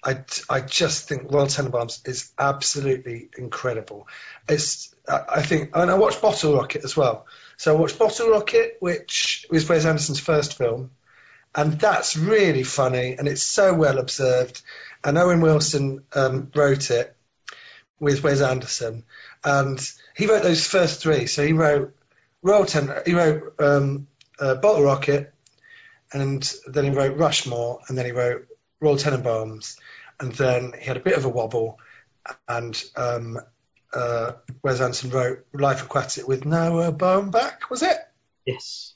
I, I just think Royal Tenenbaums is absolutely incredible. It's I think, and I watched Bottle Rocket as well. So I watched Bottle Rocket, which was Wes Anderson's first film, and that's really funny and it's so well observed and Owen Wilson um, wrote it with Wes Anderson, and he wrote those first three. So he wrote Royal Ten, he wrote um, uh, Bottle Rocket, and then he wrote Rushmore, and then he wrote Royal Tenenbaums, and then he had a bit of a wobble, and um, uh, Wes Anderson wrote Life Aquatic with Noah Baumbach, was it? Yes.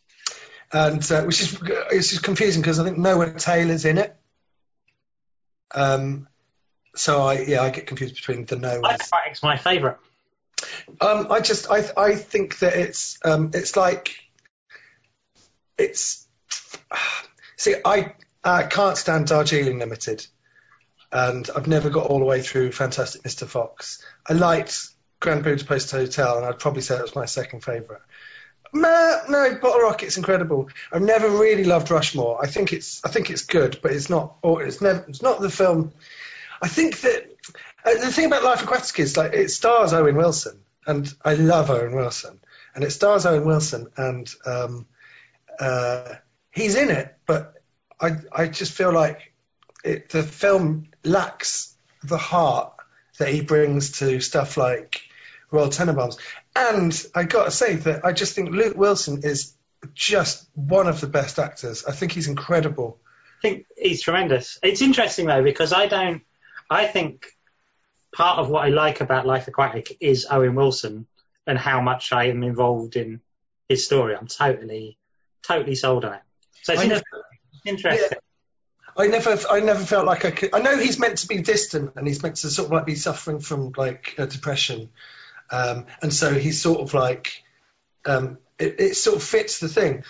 And uh, which is it's just confusing because I think Noah Taylor's in it. Um, so I yeah I get confused between the no. It's my favourite. Um, I just I I think that it's um, it's like it's see I I can't stand Darjeeling Limited, and I've never got all the way through Fantastic Mr Fox. I liked Grand Budapest Hotel, and I'd probably say it was my second favourite. No, no, Bottle Rocket's incredible. I've never really loved Rushmore. I think it's I think it's good, but it's not. Or it's never. It's not the film. I think that uh, the thing about Life Aquatic is like it stars Owen Wilson, and I love Owen Wilson, and it stars Owen Wilson, and um, uh, he's in it, but I I just feel like it, the film lacks the heart that he brings to stuff like Royal Tenenbaums. And I got to say that I just think Luke Wilson is just one of the best actors. I think he's incredible. I think he's tremendous. It's interesting though because I don't. I think part of what I like about Life Aquatic is Owen Wilson and how much I am involved in his story. I'm totally, totally sold on it. So it's I interesting. Yeah. I never, I never felt like I could. I know he's meant to be distant, and he's meant to sort of like be suffering from like a depression, um, and so he's sort of like, um, it, it, sort of fits the thing.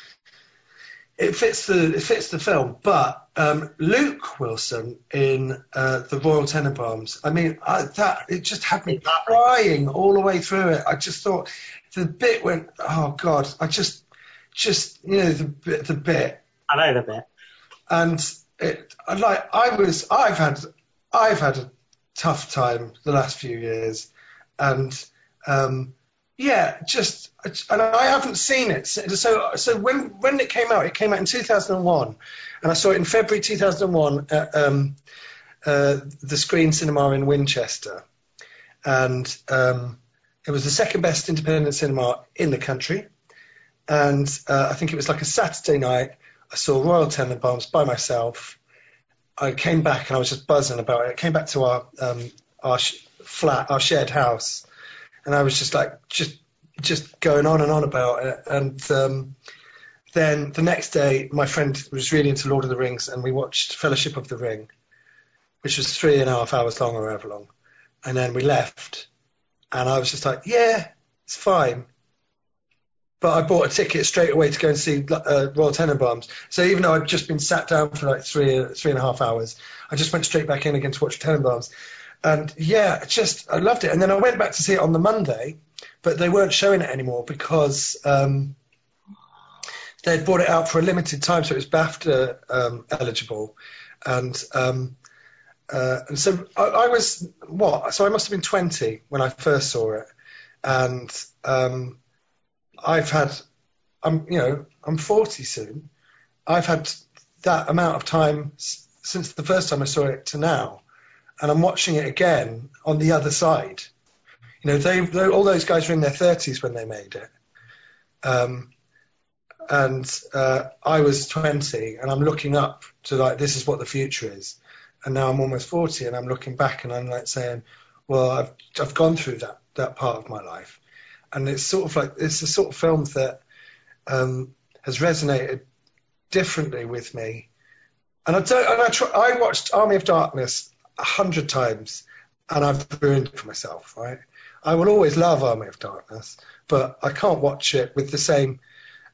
It fits the it fits the film, but um, Luke Wilson in uh, the Royal Tenenbaums. I mean, I, that it just had me crying all the way through it. I just thought the bit went, oh god, I just, just you know the bit, the bit. I know the bit. And it, like I was, I've had, I've had a tough time the last few years, and um, yeah, just and I haven't seen it. So so when when it came out, it came out in 2001, and I saw it in February 2001 at um, uh, the Screen Cinema in Winchester, and um, it was the second best independent cinema in the country. And uh, I think it was like a Saturday night. I saw Royal Tenenbaums by myself. I came back and I was just buzzing about it. I came back to our um, our sh- flat, our shared house, and I was just like just just going on and on about it. And um, then the next day, my friend was really into Lord of the Rings, and we watched Fellowship of the Ring, which was three and a half hours long or however long. And then we left, and I was just like, yeah, it's fine. But I bought a ticket straight away to go and see uh, Royal Tenenbaums. So even though I'd just been sat down for like three three and a half hours, I just went straight back in again to watch Tenenbaums. And yeah, just I loved it. And then I went back to see it on the Monday, but they weren't showing it anymore because um, they'd brought it out for a limited time, so it was BAFTA um, eligible. And um, uh, and so I, I, was what? So I must have been 20 when I first saw it, and um, I've had, I'm you know I'm 40 soon. I've had that amount of time since the first time I saw it to now, and I'm watching it again on the other side. You know, they, they all those guys were in their 30s when they made it. Um, and uh, I was 20, and I'm looking up to like this is what the future is, and now I'm almost 40, and I'm looking back, and I'm like saying, well, I've I've gone through that that part of my life, and it's sort of like it's a sort of film that um, has resonated differently with me, and I don't, and I try, I watched Army of Darkness a hundred times, and I've ruined it for myself, right? I will always love Army of Darkness, but I can't watch it with the same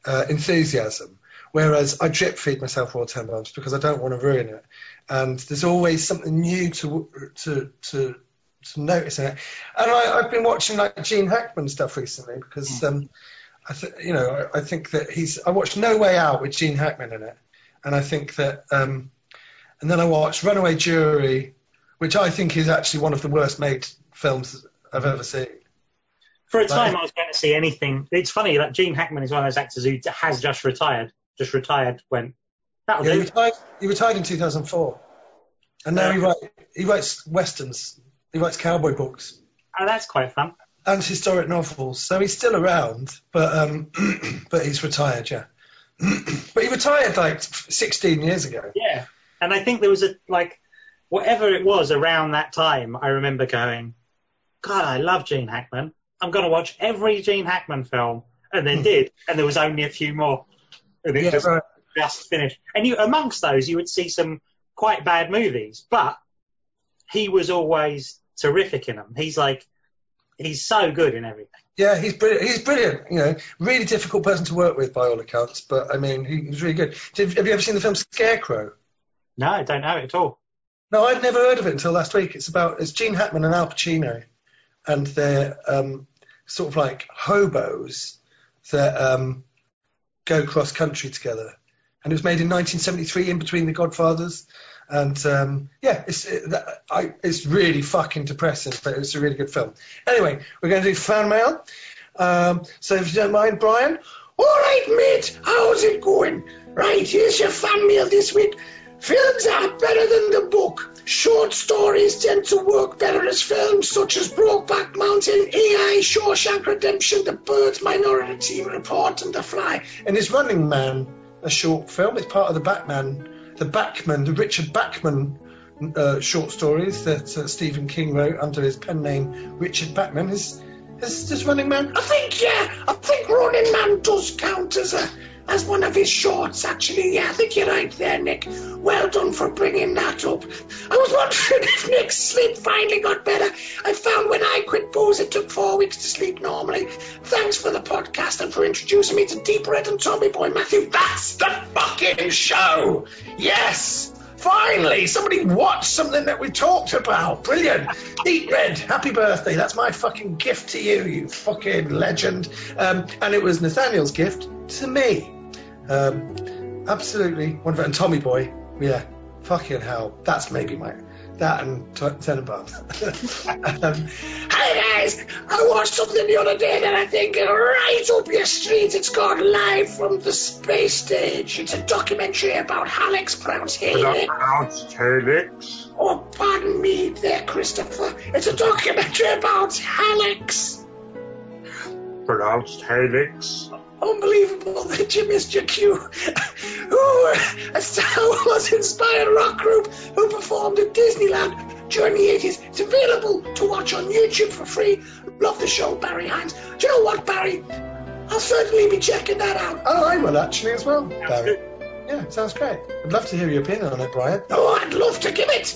uh, enthusiasm. Whereas I drip feed myself all ten times because I don't want to ruin it, and there's always something new to to to to notice it. And I, I've been watching like Gene Hackman stuff recently because um, I th- you know I, I think that he's I watched No Way Out with Gene Hackman in it, and I think that um, and then I watched Runaway Jury, which I think is actually one of the worst made films I've ever seen. For a time, I was going to see anything. It's funny that Gene Hackman is one of those actors who has just retired. Just retired when that'll Yeah, he retired. He retired in 2004, and now he writes he writes westerns. He writes cowboy books Oh, that's quite fun. and historic novels. So he's still around, but um, but he's retired. Yeah, but he retired like 16 years ago. Yeah, and I think there was a like whatever it was around that time. I remember going, God, I love Gene Hackman. I'm going to watch every Gene Hackman film, and then did, and there was only a few more, and it Yeah, just right. just finished. And you amongst those, you would see some quite bad movies, but he was always terrific in them. He's like, he's so good in everything. Yeah, he's brilliant. He's brilliant. You know, really difficult person to work with by all accounts. But I mean, he was really good. Did, have you ever seen the film Scarecrow? No, I don't know it at all. No, I'd never heard of it until last week. It's about it's Gene Hackman and Al Pacino, and they're um, sort of like hobos that um, go cross country together. And it was made in 1973, in between The Godfathers. And um, yeah, it's it, I, it's really fucking depressing, but it's a really good film. Anyway, we're going to do fan mail. Um, so if you don't mind, Brian. All right, mate. How's it going? Right, here's your fan mail this week. Films are better than the book. Short stories tend to work better as films, such as Brokeback Mountain, AI, Shawshank Redemption, The Birds, Minority Report, and The Fly. And is Running Man a short film? It's part of the Batman, the Bachman, the Richard Bachman uh, short stories that uh, Stephen King wrote under his pen name Richard Bachman. Is is Running Man? I think, yeah, I think Running Man does count as a as one of his shorts, actually. Yeah, I think you're right there, Nick. Well done for bringing that up. I was wondering if Nick's sleep finally got better. I found when I quit booze, it took four weeks to sleep normally. Thanks for the podcast and for introducing me to Deep Red and Tommy Boy Matthew. That's the fucking show! Yes! Finally, somebody watched something that we talked about. Brilliant. Deep Red, happy birthday. That's my fucking gift to you, you fucking legend. Um, and it was Nathaniel's gift to me. Um, absolutely wonderful. And Tommy Boy, yeah, fucking hell. That's maybe my. That and t- Tenenbaums. um, Hi guys, I watched something the other day that I think is right up your street. It's called Live from the Space Stage. It's a documentary about Alex pronounced Haley. pronounced Helix. Oh, pardon me there, Christopher. It's a documentary about Alex. Pronounced Helix. Unbelievable that you missed your cue. Who a Star Wars inspired rock group who performed at Disneyland during the 80s. It's available to watch on YouTube for free. Love the show, Barry Hines. Do you know what, Barry? I'll certainly be checking that out. oh, I will actually as well, Barry. Yeah, sounds great. I'd love to hear your opinion on it, Brian. Oh, I'd love to give it.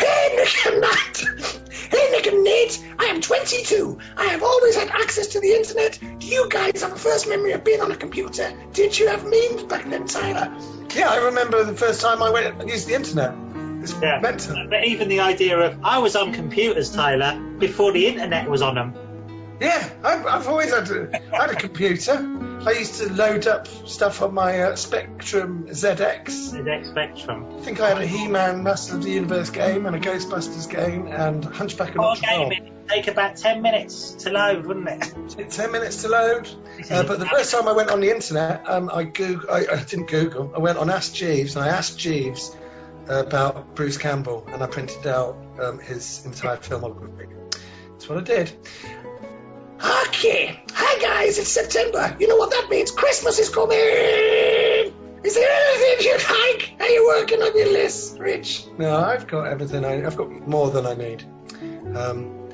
Hey, Nick and Matt. Hey, Nick and Nate. I am 22. I have always had access to the internet. Do you guys have a first memory of being on a computer? Did you have memes back then, Tyler? Yeah, I remember the first time I went and used the internet. It's Yeah. mental. But even the idea of I was on computers, Tyler, before the internet was on them. Yeah, I've, I've always had a, had a computer. I used to load up stuff on my uh, Spectrum ZX. ZX Spectrum. I think I had a He-Man Master of the Universe game and a Ghostbusters game and Hunchback of Notre Dame. game? take about 10 minutes to load, wouldn't it? Ten minutes to load. Uh, but the first time I went on the internet, um, I Google, I, I didn't Google. I went on Ask Jeeves and I asked Jeeves about Bruce Campbell, and I printed out um, his entire filmography. That's what I did. Okay. Hi guys, it's September. You know what that means? Christmas is coming. Is there anything you'd like? Are you working on your list, Rich? No, I've got everything. I, I've got more than I need. Um,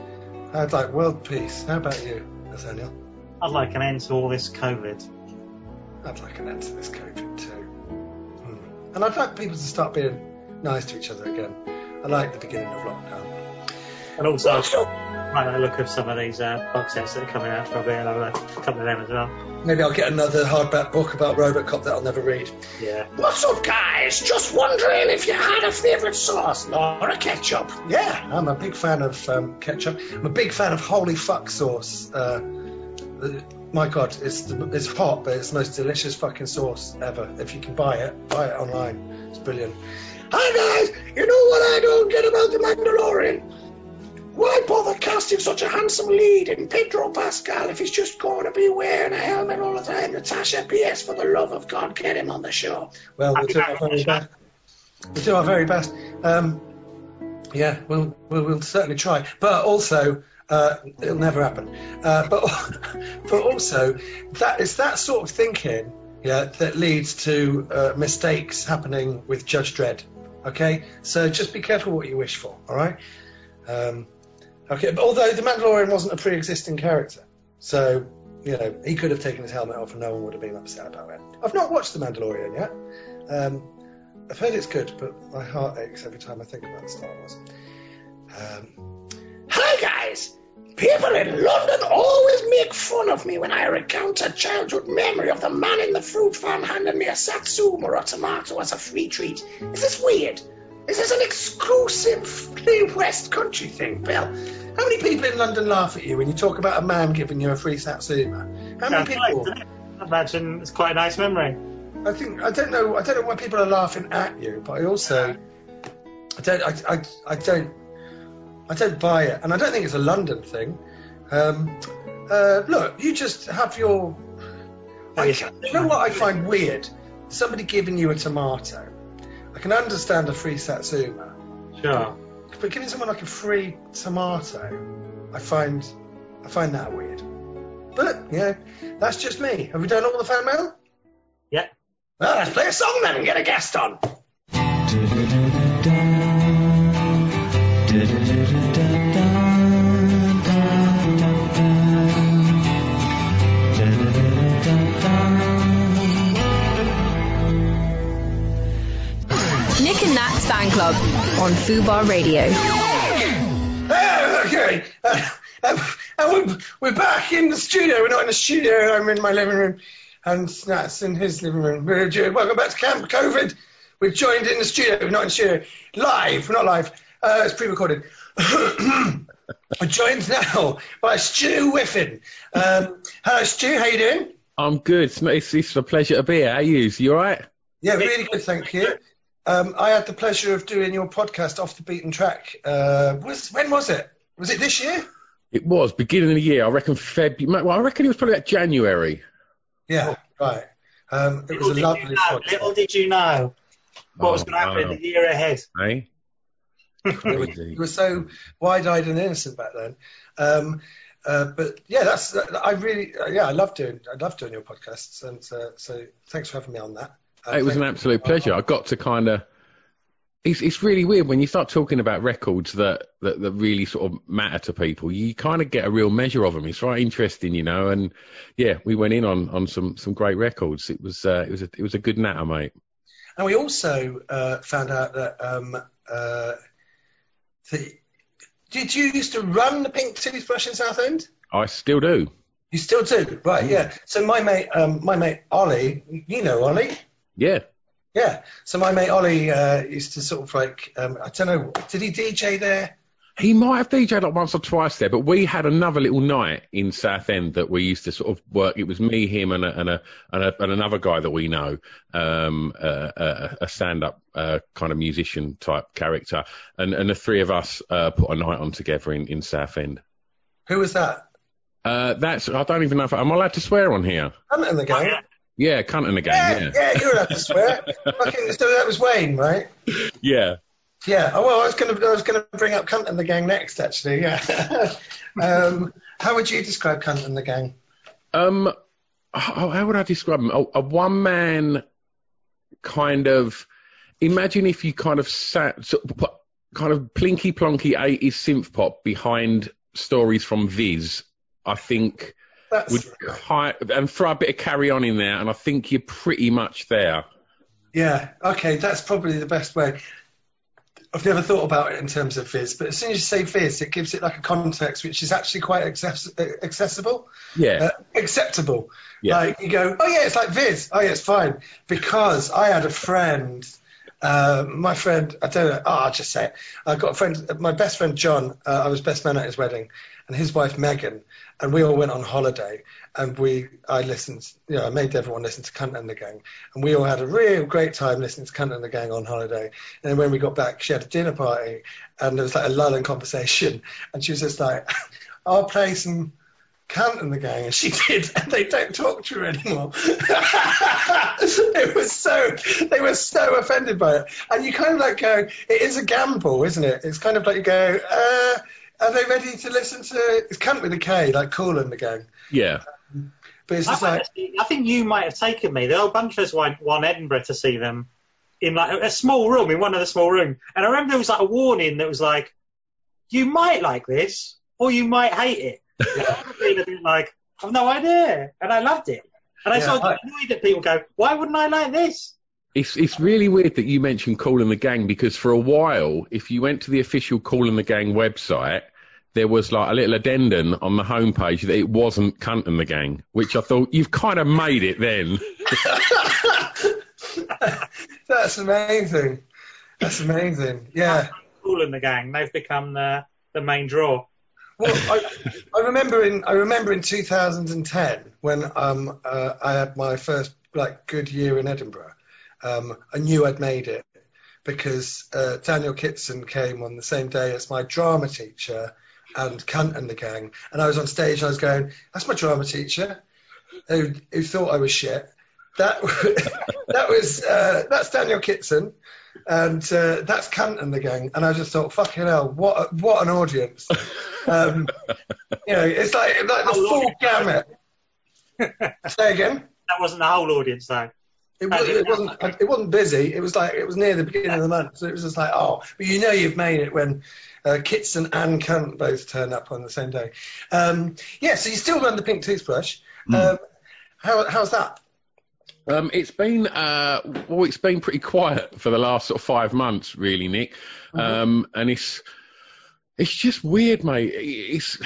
I'd like world peace. How about you, Nathaniel? I'd like an end to all this COVID. I'd like an end to this COVID too. Hmm. And I'd like people to start being nice to each other again. I like the beginning of lockdown. And also, Well, so, I like the look of some of these uh, box sets that are coming out. Probably I'll have a couple of them as well. Maybe I'll get another hardback book about Robocop that I'll never read. Yeah. what's up, guys? Just wondering if you had a favourite sauce or a ketchup. Yeah, I'm a big fan of um, ketchup. I'm a big fan of holy fuck sauce. Uh, the- my God, it's it's hot, but it's the most delicious fucking sauce ever. If you can buy it, buy it online. It's brilliant. Hi guys, you know what I don't get about the Mandalorian? Why bother casting such a handsome lead in Pedro Pascal if he's just going to be wearing a helmet all the time? Natasha, P.S. For the love of God, get him on the show. Well, we'll do our very best. We'll do our very best. Um, yeah, we'll, we'll we'll certainly try. But also, uh, it'll never happen. Uh, but but also, that is that sort of thinking, yeah, that leads to uh, mistakes happening with Judge Dredd. Okay, so just be careful what you wish for. All right. Um, okay, but although the Mandalorian wasn't a pre-existing character, so you know he could have taken his helmet off and no one would have been upset about it. I've not watched the Mandalorian yet. Um, I've heard it's good, but my heart aches every time I think about Star Wars. Um, Hi guys! People in London always make fun of me when I recount a childhood memory of the man in the fruit farm handing me a satsuma or a tomato as a free treat. Is this weird? Is this an exclusively West Country thing, Bill? how many people in London laugh at you when you talk about a man giving you a free satsuma? How many nice, people? doesn't? I imagine it's quite a nice memory. I think I don't know. I don't know why people are laughing at you, but I also I don't. I, I, I don't. I don't buy it, and I don't think it's a London thing. Um, uh, look, you just have your. I, you know what I find weird? Somebody giving you a tomato. I can understand a free satsuma, Sure. but giving someone like a free tomato, I find I find that weird. But yeah, that's just me. Have we done all the fan mail? Yeah. Well, let's play a song then and get a guest on. Fan Club on Fubar Radio. Oh, okay. Uh, uh, and we're, we're back in the studio. We're not in the studio. I'm in my living room, and Nat's in his living room. We're, jo- welcome back to Camp COVID. We're joined in the studio. We're not in the studio. Live. We're not live. Uh, it's pre-recorded. we're joined now by Stu Whiffen. Um, hello, Stu. How you doing? I'm good. It's, it's, it's a pleasure to be here. How are you? You all right? Yeah, really good. Thank you. Um, I had the pleasure of doing your podcast off the beaten track. Uh, was when was it? Was it this year? It was beginning of the year. I reckon February. Well, I reckon it was probably like January. Yeah, right. Um, it Little was a did lovely you know, podcast. little did you know what was Oh, going to happen wow. in the year ahead. Eh? You were so wide-eyed and innocent back then. Um, uh, but yeah, that's I really uh, yeah I love doing I love doing your podcasts and uh, so thanks for having me on that. It was an absolute pleasure. I got to kind of. It's, it's really weird when you start talking about records that, that, that really sort of matter to people. You kind of get a real measure of them. It's right interesting, you know. And yeah, we went in on, on some, some great records. It was uh, it was a, it was a good natter, mate. And we also uh, found out that um, uh, the, did you used to run the Pink Toothbrush in Southend? I still do. You still do, right? Yeah. So my mate, um, my mate Ollie, you know Ollie. Yeah. Yeah. So my mate Ollie uh, used to sort of like, um, I don't know, did he DJ there? He might have DJed like once or twice there, but we had another little night in Southend that we used to sort of work. It was me, him, and a, and a, and, a, and another guy that we know, um, uh, a, a stand-up uh, kind of musician type character, and and the three of us uh, put a night on together in in Southend. Who was that? Uh, that's I don't even know if I'm allowed to swear on here. Cunt in the gang. Yeah. Cunt in the game. Yeah, Yeah, yeah, you're allowed to swear. Fucking, so that was Wayne, right? yeah. Yeah. Oh well, I was gonna I was gonna bring up cunt and the gang next, actually. Yeah. um, how would you describe cunt and the gang? Um, how, how would I describe him? A, a one man kind of. Imagine if you kind of sat, put kind of plinky plonky 80s synth pop behind stories from Viz. I think That's would and throw a bit of carry on in there, and I think you're pretty much there. yeah. Okay, that's probably the best way. I've never thought about it in terms of Viz, but as soon as you say Viz, it gives it like a context which is actually quite access- accessible. Yeah, uh, acceptable. Yeah. Like you go, oh yeah, it's like Viz. Oh yeah, it's fine. Because I had a friend, uh, my friend, I don't know, oh, I'll just say it. I got a friend, my best friend John, uh, I was best man at his wedding, and his wife Megan, and we all went on holiday, and we, I listened, you know, I made everyone listen to Kunt and the Gang, and we all had a real great time listening to Kunt and the Gang on holiday. And then when we got back, she had a dinner party, and there was like a lull in conversation, and she was just like, I'll play some Kunt in the gang, and she did, and they don't talk to her anymore. it was so they were so offended by it, and you kind of like go, it is a gamble, isn't it? It's kind of like you go, uh, are they ready to listen to it's cunt with a K, like Kool in the gang, yeah. Um, but it's I, just like. I think you might have taken me. The whole bunch of us went one Edinburgh to see them in like a small room, in one of the small room. And I remember there was like a warning that was like, "You might like this, or you might hate it." And I remember being a bit like, "I've no idea," and I loved it. And I Yeah, sort of I- get annoyed that people go, "Why wouldn't I like this?" It's it's really weird that you mentioned Kool and the Gang because for a while, if you went to the official Kool and the Gang website, there was like a little addendum on the homepage that it wasn't Kunt and the Gang, which I thought you've kind of made it then. That's amazing. That's amazing. Yeah. Kool in the gang, they've become the the main draw. Well, I, I remember in I remember in 2010 when um, uh, I had my first like good year in Edinburgh. Um, I knew I'd made it because uh, Daniel Kitson came on the same day as my drama teacher and Kunt and the gang, and I was on stage and I was going, "That's my drama teacher," who, who thought I was shit. That that was uh, that's Daniel Kitson, and uh, that's Kunt and the gang, and I just thought, "Fucking hell, what a, what an audience!" Um, you know, it's like like the full gamut. Say again. That wasn't the whole audience though. It, was, it wasn't. It wasn't busy. It was like it was near the beginning of the month, so it was just like, oh, but you know you've made it when uh, Kitson and Kunt both turn up on the same day. Um, yeah, so you still run the pink toothbrush. Um, how, how's that? Um, it's been uh, well, it's been pretty quiet for the last sort of five months, really, Nick. Um, and it's it's just weird, mate. It's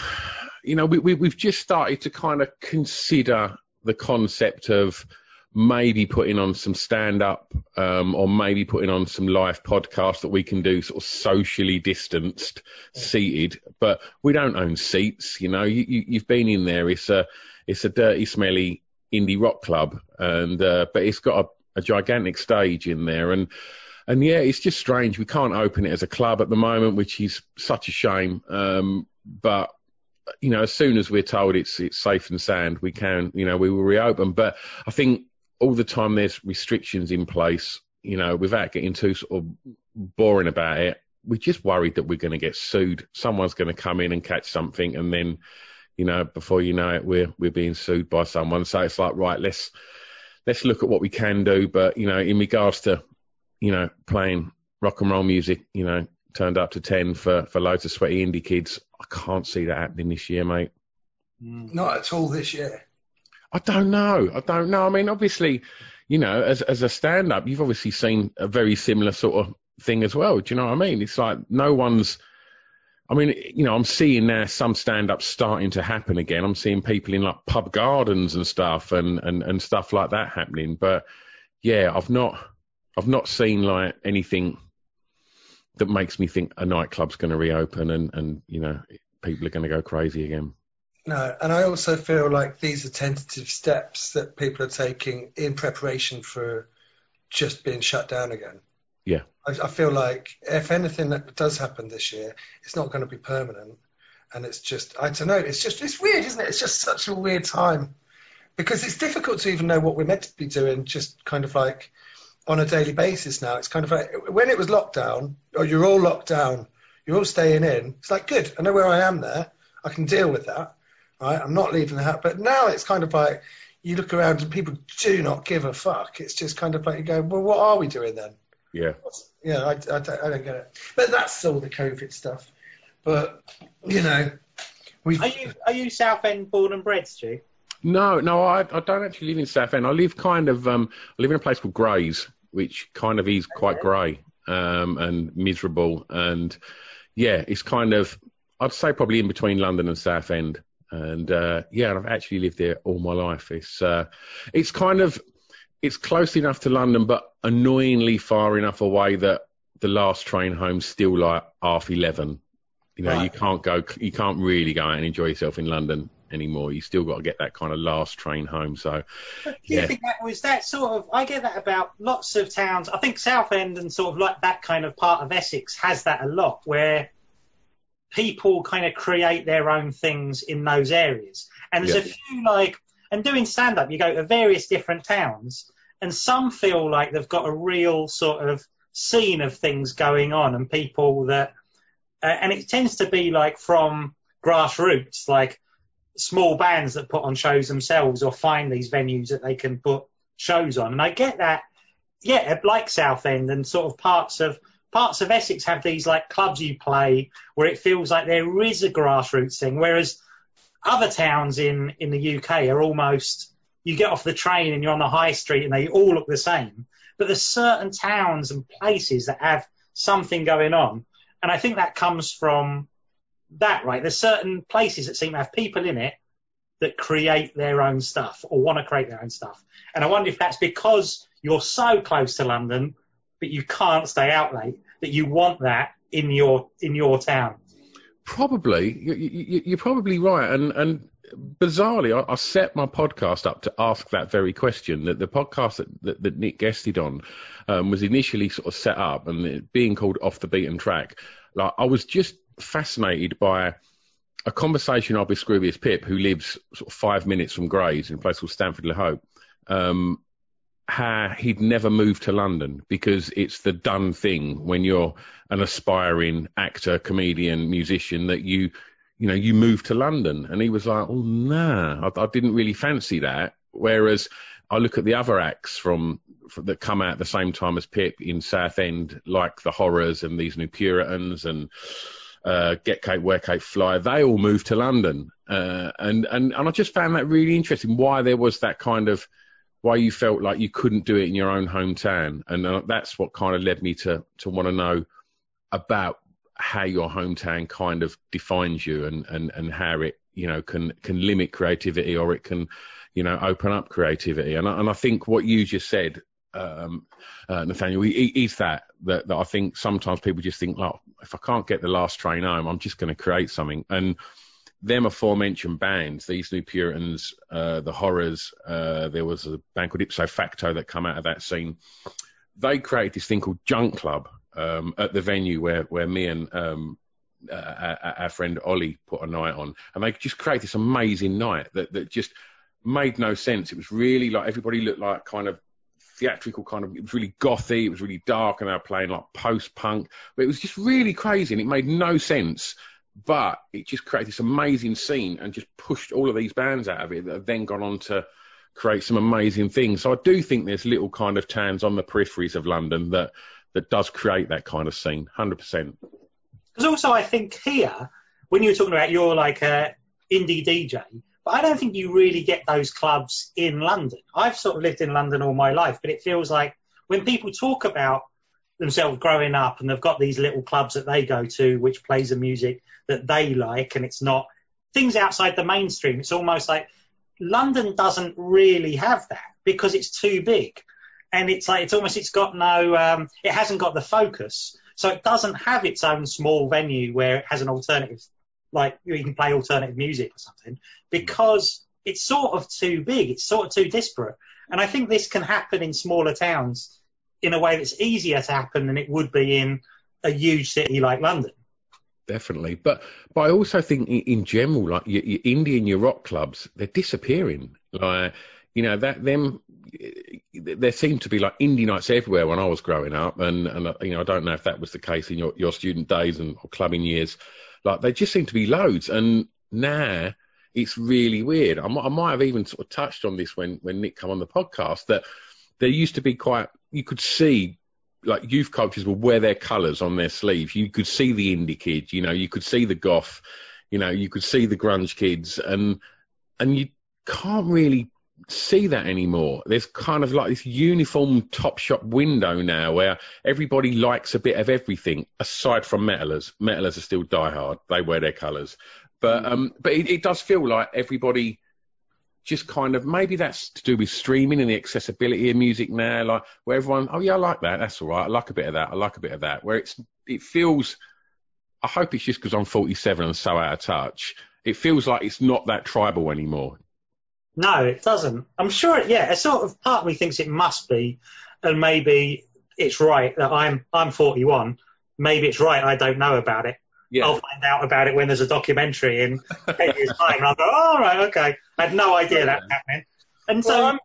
you know we, we we've just started to kind of consider the concept of maybe putting on some stand up um, or maybe putting on some live podcasts that we can do sort of socially distanced, seated. But we don't own seats. You know, you, you, you've been in there. It's a it's a dirty, smelly indie rock club, and uh, but it's got a, a gigantic stage in there, and and yeah, it's just strange. We can't open it as a club at the moment, which is such a shame. Um, but you know, as soon as we're told it's it's safe and sound, we can, you know, we will reopen. But I think all the time there's restrictions in place, you know, without getting too sort of boring about it. We're just worried that we're going to get sued. Someone's going to come in and catch something, and then, you know, before you know it, we're we're being sued by someone. So it's like, right, let's let's look at what we can do. But you know, in regards to, you know, playing rock and roll music, you know, turned up to ten for for loads of sweaty indie kids, I can't see that happening this year, mate. Not at all this year. I don't know. I don't know. I mean, obviously, you know, as as a stand up, you've obviously seen a very similar sort of thing as well. Do you know what I mean? It's like no one's. I mean, you know, I'm seeing now some stand ups starting to happen again. I'm seeing people in like pub gardens and stuff and, and, and stuff like that happening. But yeah, I've not I've not seen like anything that makes me think a nightclub's going to reopen and, and you know people are going to go crazy again. No, and I also feel like these are tentative steps that people are taking in preparation for just being shut down again. Yeah. I, I feel like if anything that does happen this year, it's not going to be permanent. and it's just I don't know. It's just it's weird, isn't it? It's just such a weird time because it's difficult to even know what we're meant to be doing. Just kind of like on a daily basis now. It's kind of like when it was lockdown, or you're all locked down, you're all staying in. It's like good. I know where I am there. I can deal with that. Right. I'm not leaving the house. But now it's kind of like you look around and people do not give a fuck. It's just kind of like you go, well, what are we doing then? Yeah. Yeah, I, I, don't, I don't get it. But that's all the COVID stuff. But you know, we. Are you are you Southend born and bred, Stu? No, no, I, I don't actually live in Southend. I live kind of, um, I live in a place called Grays, which kind of is quite grey um, and miserable. And yeah, it's kind of, I'd say probably in between London and Southend. And uh, yeah, I've actually lived there all my life. It's uh, it's kind of it's close enough to London, but annoyingly far enough away that the last train home's still like half eleven. You know, Right. you can't go, you can't really go out and enjoy yourself in London anymore. You still got to get that kind of last train home. So Do you Yeah. think that was that sort of? I get that about lots of towns. I think Southend and sort of like that kind of part of Essex has that a lot, where people kind of create their own things in those areas. And there's a few like, and doing stand up, you go to various different towns, and some feel like they've got a real sort of scene of things going on, and people that, uh, and it tends to be like from grassroots, like small bands that put on shows themselves or find these venues that they can put shows on. And I get that, yeah, like Southend and sort of parts of parts of Essex have these like clubs you play where it feels like there is a grassroots thing, whereas other towns in in the UK are almost you get off the train and you're on the high street and they all look the same. But there's certain towns and places that have something going on. And I think that comes from that, right? There's certain places that seem to have people in it that create their own stuff or want to create their own stuff. And I wonder if that's because you're so close to London, but you can't stay out late, that you want that in your in your town. Probably, you, you're probably right. And and bizarrely, I, I set my podcast up to ask that very question. That the podcast that, that, that Nick guested on um, was initially sort of set up, and being called Off the Beaten Track. Like I was just fascinated by a conversation I had with Scroobius Pip, who lives sort of five minutes from Grays in a place called Stanford Le Hope. Um, how he'd never moved to London because it's the done thing when you're an aspiring actor, comedian, musician that you, you know, you move to London. And he was like, oh, nah, I, I didn't really fancy that. Whereas I look at the other acts from, from that come out at the same time as Pip in Southend, like the Horrors and these New Puritans and uh, Get Cape, Wear Cape, Fly, they all moved to London. Uh, and, and, and I just found that really interesting why there was that kind of, why you felt like you couldn't do it in your own hometown. And uh, that's what kind of led me to, to want to know about how your hometown kind of defines you and, and, and how it, you know, can, can limit creativity or it can, you know, open up creativity. And I, and I think what you just said, um, uh, Nathaniel, is that, that, that I think sometimes people just think, like, if I can't get the last train home, I'm just going to create something. And, them aforementioned bands, these New Puritans, uh, the Horrors, uh, there was a band called Ipso Facto that come out of that scene. They created this thing called Junk Club um, at the venue where, where me and um, uh, our, friend Ollie put a night on. And they just created this amazing night that, that just made no sense. It was really like everybody looked like kind of theatrical kind of it was really gothy it was really dark and they were playing like post punk but it was just really crazy and it made no sense but it just created this amazing scene and just pushed all of these bands out of it that have then gone on to create some amazing things. So I do think there's little kind of towns on the peripheries of London that that does create that kind of scene, hundred percent. Because also, I think here, when you were talking about you're like a indie DJ, but I don't think you really get those clubs in London. I've sort of lived in London all my life, but it feels like when people talk about themselves growing up and they've got these little clubs that they go to, which plays the music that they like, and it's not things outside the mainstream. It's almost like London doesn't really have that because it's too big. And it's like, it's almost, it's got no, um, it hasn't got the focus. So it doesn't have its own small venue where it has an alternative, like you can play alternative music or something because it's sort of too big. It's sort of too disparate. And I think this can happen in smaller towns in a way that's easier to happen than it would be in a huge city like London. definitely. But but I also think in, general, like your, your indie and your rock clubs, they're disappearing. Like you know that them there seemed to be like indie nights everywhere when I was growing up, and and uh, you know I don't know if that was the case in your your student days and or clubbing years. Like they just seem to be loads, and now it's really weird. I might, I might have even sort of touched on this when when Nick come on the podcast that there used to be quite you could see like youth cultures would wear their colours on their sleeves. You could see the indie kid, you know, you could see the goth, you know, you could see the grunge kids, and and you can't really see that anymore. There's kind of like this uniform top shop window now where everybody likes a bit of everything, aside from metalers. Metalers are still diehard; they wear their colours, but um, but it, it does feel like everybody just kind of maybe that's to do with streaming and the accessibility of music now, like where everyone, oh yeah, I like that, that's all right, I like a bit of that, I like a bit of that. Where it's it feels, I hope it's just because I'm 47 and so out of touch. It feels like it's not that tribal anymore. No, it doesn't. I'm sure. It, yeah, a sort of part of me thinks it must be, and maybe it's right that I'm I'm 41. Maybe it's right I don't know about it. Yeah. I'll find out about it when there's a documentary in 10 years' time. And I'll go, all right, okay. I had no idea that's happening. And so, Well, I'm,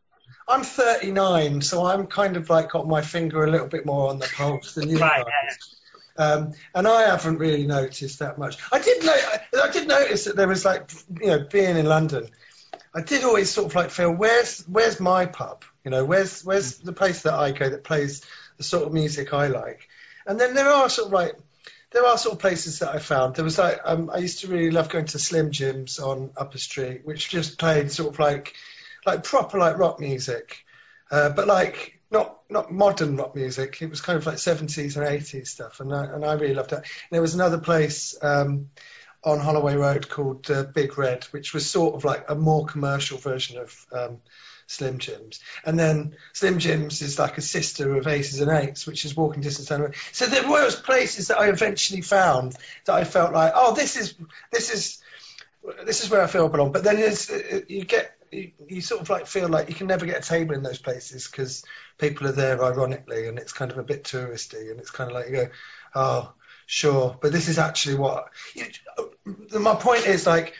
I'm 39, so I'm kind of like got my finger a little bit more on the pulse than you right, guys. Um, and I haven't really noticed that much. I did know, I, I did notice that there was like, you know, being in London, I did always sort of like feel, where's where's my pub? You know, where's where's the place that I go that plays the sort of music I like? And then there are sort of like, there are sort of places that I found. There was like, um, I used to really love going to Slim Jims on Upper Street, which just played sort of like, like proper like rock music, uh, but like not not modern rock music. It was kind of like 70s and 80s stuff, and I, and I really loved that. And there was another place um, on Holloway Road called uh, Big Red, which was sort of like a more commercial version of um, Slim Jims. And then Slim Jims is like a sister of Aces and Eights, which is walking distance down the road. So there were places that I eventually found that I felt like, oh, this is this is this is where I feel I belong. But then you get you, you sort of like feel like you can never get a table in those places because people are there ironically, and it's kind of a bit touristy, and it's kind of like you go, oh, sure, but this is actually what. You, my point is like,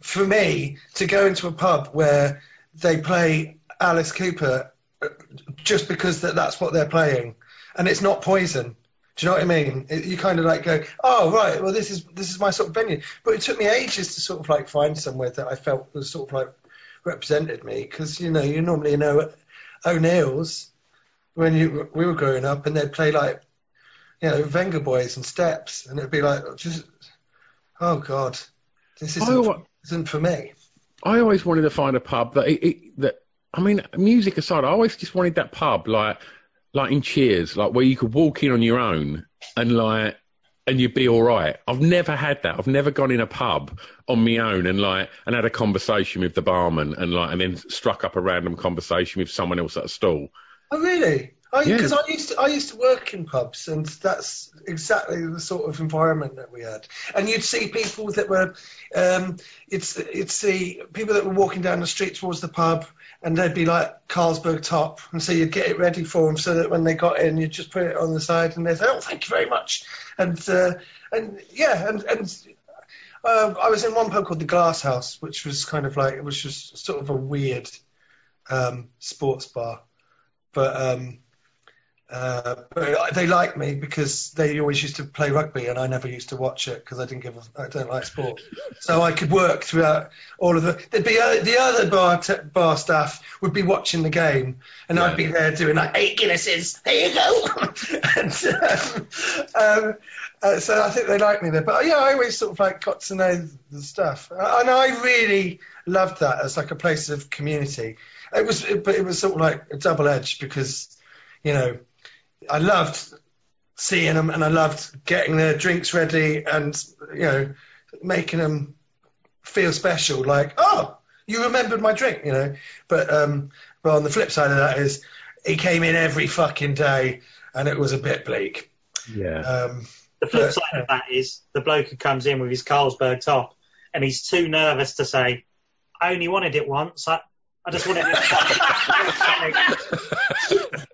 for me to go into a pub where they play Alice Cooper uh, just because that that's what they're playing, and it's not Poison. Do you know what I mean? It, you kind of like go, oh right, well this is this is my sort of venue. But it took me ages to sort of like find somewhere that I felt was sort of like represented me because you know you normally know O'Neill's when you we were growing up and they'd play like you know Venga Boys and Steps and it'd be like just oh god this isn't, Oh, isn't for me. I always wanted to find a pub that it, it, that I mean, music aside, I always just wanted that pub like like in Cheers, like where you could walk in on your own and like and you'd be all right. I've never had that. I've never gone in a pub on my own and like and had a conversation with the barman and like and then struck up a random conversation with someone else at a stall. Oh really? Yeah. Because I, used to I used to work in pubs, and that's exactly the sort of environment that we had. And you'd see people that were, um, it's you'd see people that were walking down the street towards the pub, and they'd be like Carlsberg top, and so you'd get it ready for them, so that when they got in, you'd just put it on the side, and they'd say, "Oh, thank you very much," and uh, and yeah, and and. Uh, I was in one pub called the Glass House, which was kind of like it was just sort of a weird um, sports bar, but um, uh, but they liked me because they always used to play rugby, and I never used to watch it because I didn't give a, I don't like sport. so I could work throughout all of the. There'd be uh, the other bar t- bar staff would be watching the game, and I'd be there doing like eight Guinnesses. There you go. and, um, um, uh, so I think they liked me there. But yeah, I always sort of like got to know the stuff, Uh, and I really loved that as like a place of community. It was, but it was sort of like a double edge because, you know. I loved seeing them and I loved getting their drinks ready and you know making them feel special. Like, oh, you remembered my drink, you know. But um, well, on the flip side of that is he came in every fucking day and it was a bit bleak. Yeah. Um, The flip But- side of that is the bloke who comes in with his Carlsberg top and he's too nervous to say, I only wanted it once. I, I just wanted it.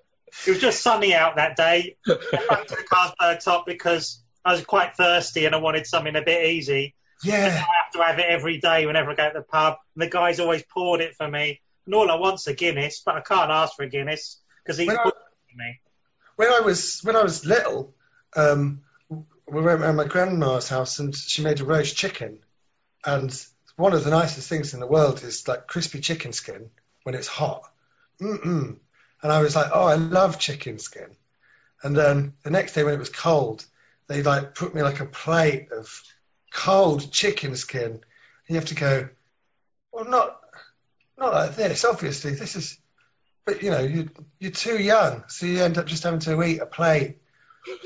it was just sunny out that day. I went to the Carlsberg top because I was quite thirsty and I wanted something a bit easy. Yeah. I have to have it every day whenever I go to the pub. And the guy's always poured it for me. And all I want's a Guinness, but I can't ask for a Guinness because he's When poured it for me. when I was when I was little, um, we went around my grandma's house and she made a roast chicken, and one of the nicest things in the world is like crispy chicken skin when it's hot. Mm-mm. And I was like, oh, I love chicken skin. And then the next day when it was cold, they like put me like a plate of cold chicken skin. And you have to go, well, not not like this. Obviously, this is but you know, you you're too young, so you end up just having to eat a plate of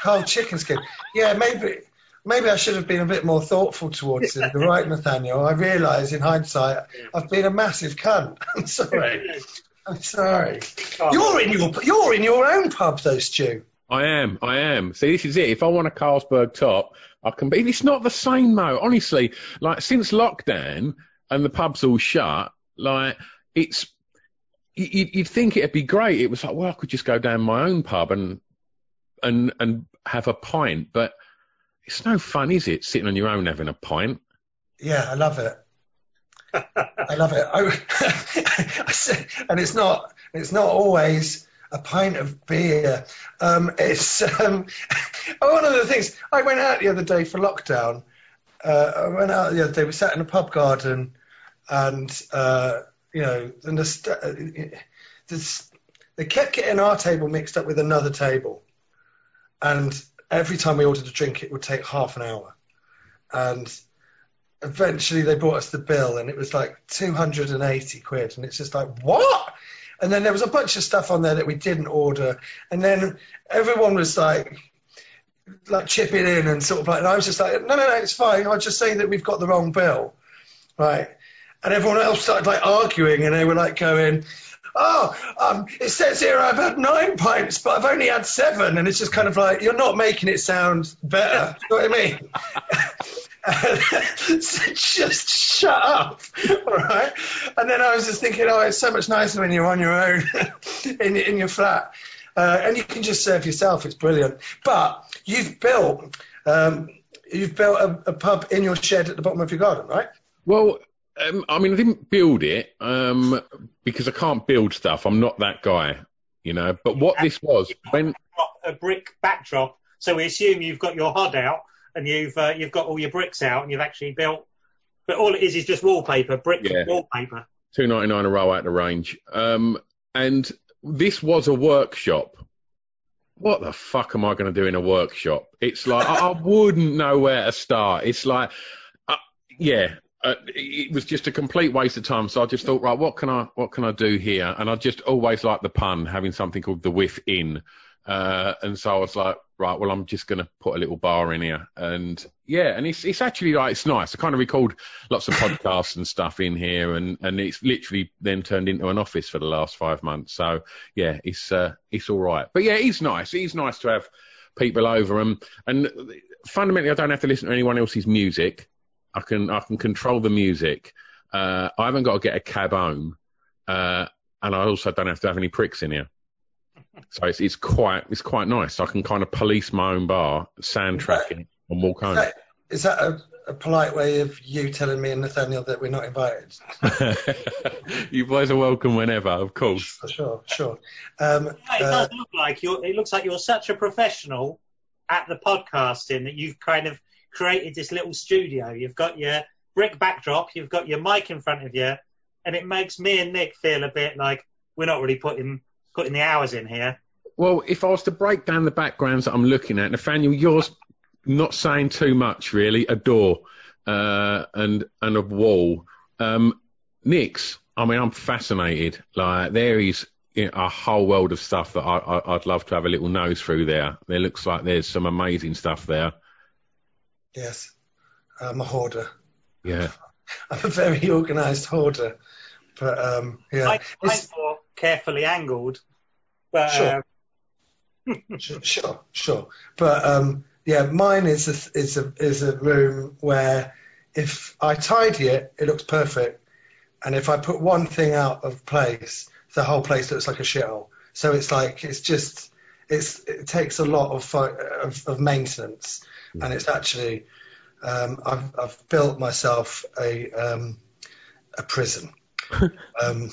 cold chicken skin. Yeah, maybe maybe I should have been a bit more thoughtful towards him. You're right, Nathaniel. I realise in hindsight I've been a massive cunt. I'm sorry. I'm sorry. Oh. You're in your you're in your own pub though, Stu. I am, I am. See, this is it. If I want a Carlsberg top, I can be. It's not the same though. Honestly, like since lockdown and the pubs all shut, like it's. You'd, you'd think it'd be great. It was like, well, I could just go down my own pub and and and have a pint, but it's no fun, is it? Sitting on your own having a pint. Yeah, I love it. I love it. I, and it's not it's not always a pint of beer. Um, it's um, one of the things. I went out the other day for lockdown. Uh, I went out the other day. We sat in a pub garden, and uh, you know, and the, uh, they kept getting our table mixed up with another table, and every time we ordered a drink, it would take half an hour, and eventually they brought us the bill and it was like 280 quid and it's just like what? And then there was a bunch of stuff on there that we didn't order. And then everyone was like like chipping in and sort of like and I was just like no no no it's fine. I'll just say that we've got the wrong bill. Right. And everyone else started like arguing and they were like going oh um, it says here I've had nine pints but I've only had seven and it's just kind of like you're not making it sound better you know what I mean so just shut up, all right? And then I was just thinking, oh, it's so much nicer when you're on your own in, in your flat. Uh, and you can just serve yourself. It's brilliant. But you've built, um, you've built a, a pub in your shed at the bottom of your garden, right? Well, um, I mean, I didn't build it um, because I can't build stuff. I'm not that guy, you know. But what this was when a brick backdrop. So we assume you've got your hod out and you've uh, you've got all your bricks out and you've actually built. But all it is is just wallpaper, brick Yeah. wallpaper. two ninety nine a row out the range. Um, and this was a workshop. What the fuck am I going to do in a workshop? It's like I, I wouldn't know where to start. It's like, uh, yeah, uh, it was just a complete waste of time. So I just thought, right, what can I what can I do here? And I just always like the pun, having something called the whiff in. Uh, and so I was like, right, well, I'm just going to put a little bar in here. And yeah, and it's it's actually like it's nice. I kind of record lots of podcasts and stuff in here, and and it's literally then turned into an office for the last five months. So yeah, it's uh, it's all right. But yeah, it's nice. It's nice to have people over, and and fundamentally, I don't have to listen to anyone else's music. I can I can control the music. Uh, I haven't got to get a cab home, uh, and I also don't have to have any pricks in here. So it's it's quite it's quite nice. I can kind of police my own bar, soundtrack it, and walk home. Is that, is that a, a polite way of you telling me and Nathaniel that we're not invited? you boys are welcome whenever, of course. For sure, sure. Um, It uh, does look like you're. It looks like you're such a professional at the podcasting that you've kind of created this little studio. You've got your brick backdrop, you've got your mic in front of you, and it makes me and Nick feel a bit like we're not really putting putting the hours in here. Well, if I was to break down the backgrounds that I'm looking at, Nathaniel, yours not saying too much really. A door uh, and and a wall. Um, Nick's, I mean, I'm fascinated. Like there is you know, a whole world of stuff that I, I, I'd love to have a little nose through there. There looks like there's some amazing stuff there. Yes, I'm a hoarder. Yeah. I'm a very organised hoarder. But um, yeah, I, I'm It's- more carefully angled, but Sure. uh, Sure, sure, sure. But um, yeah, mine is a, is a is a room where if I tidy it, it looks perfect, and if I put one thing out of place, the whole place looks like a shithole. So it's like it's just it's it takes a lot of of, of maintenance, and it's actually um, I've I've built myself a um, a prison. um,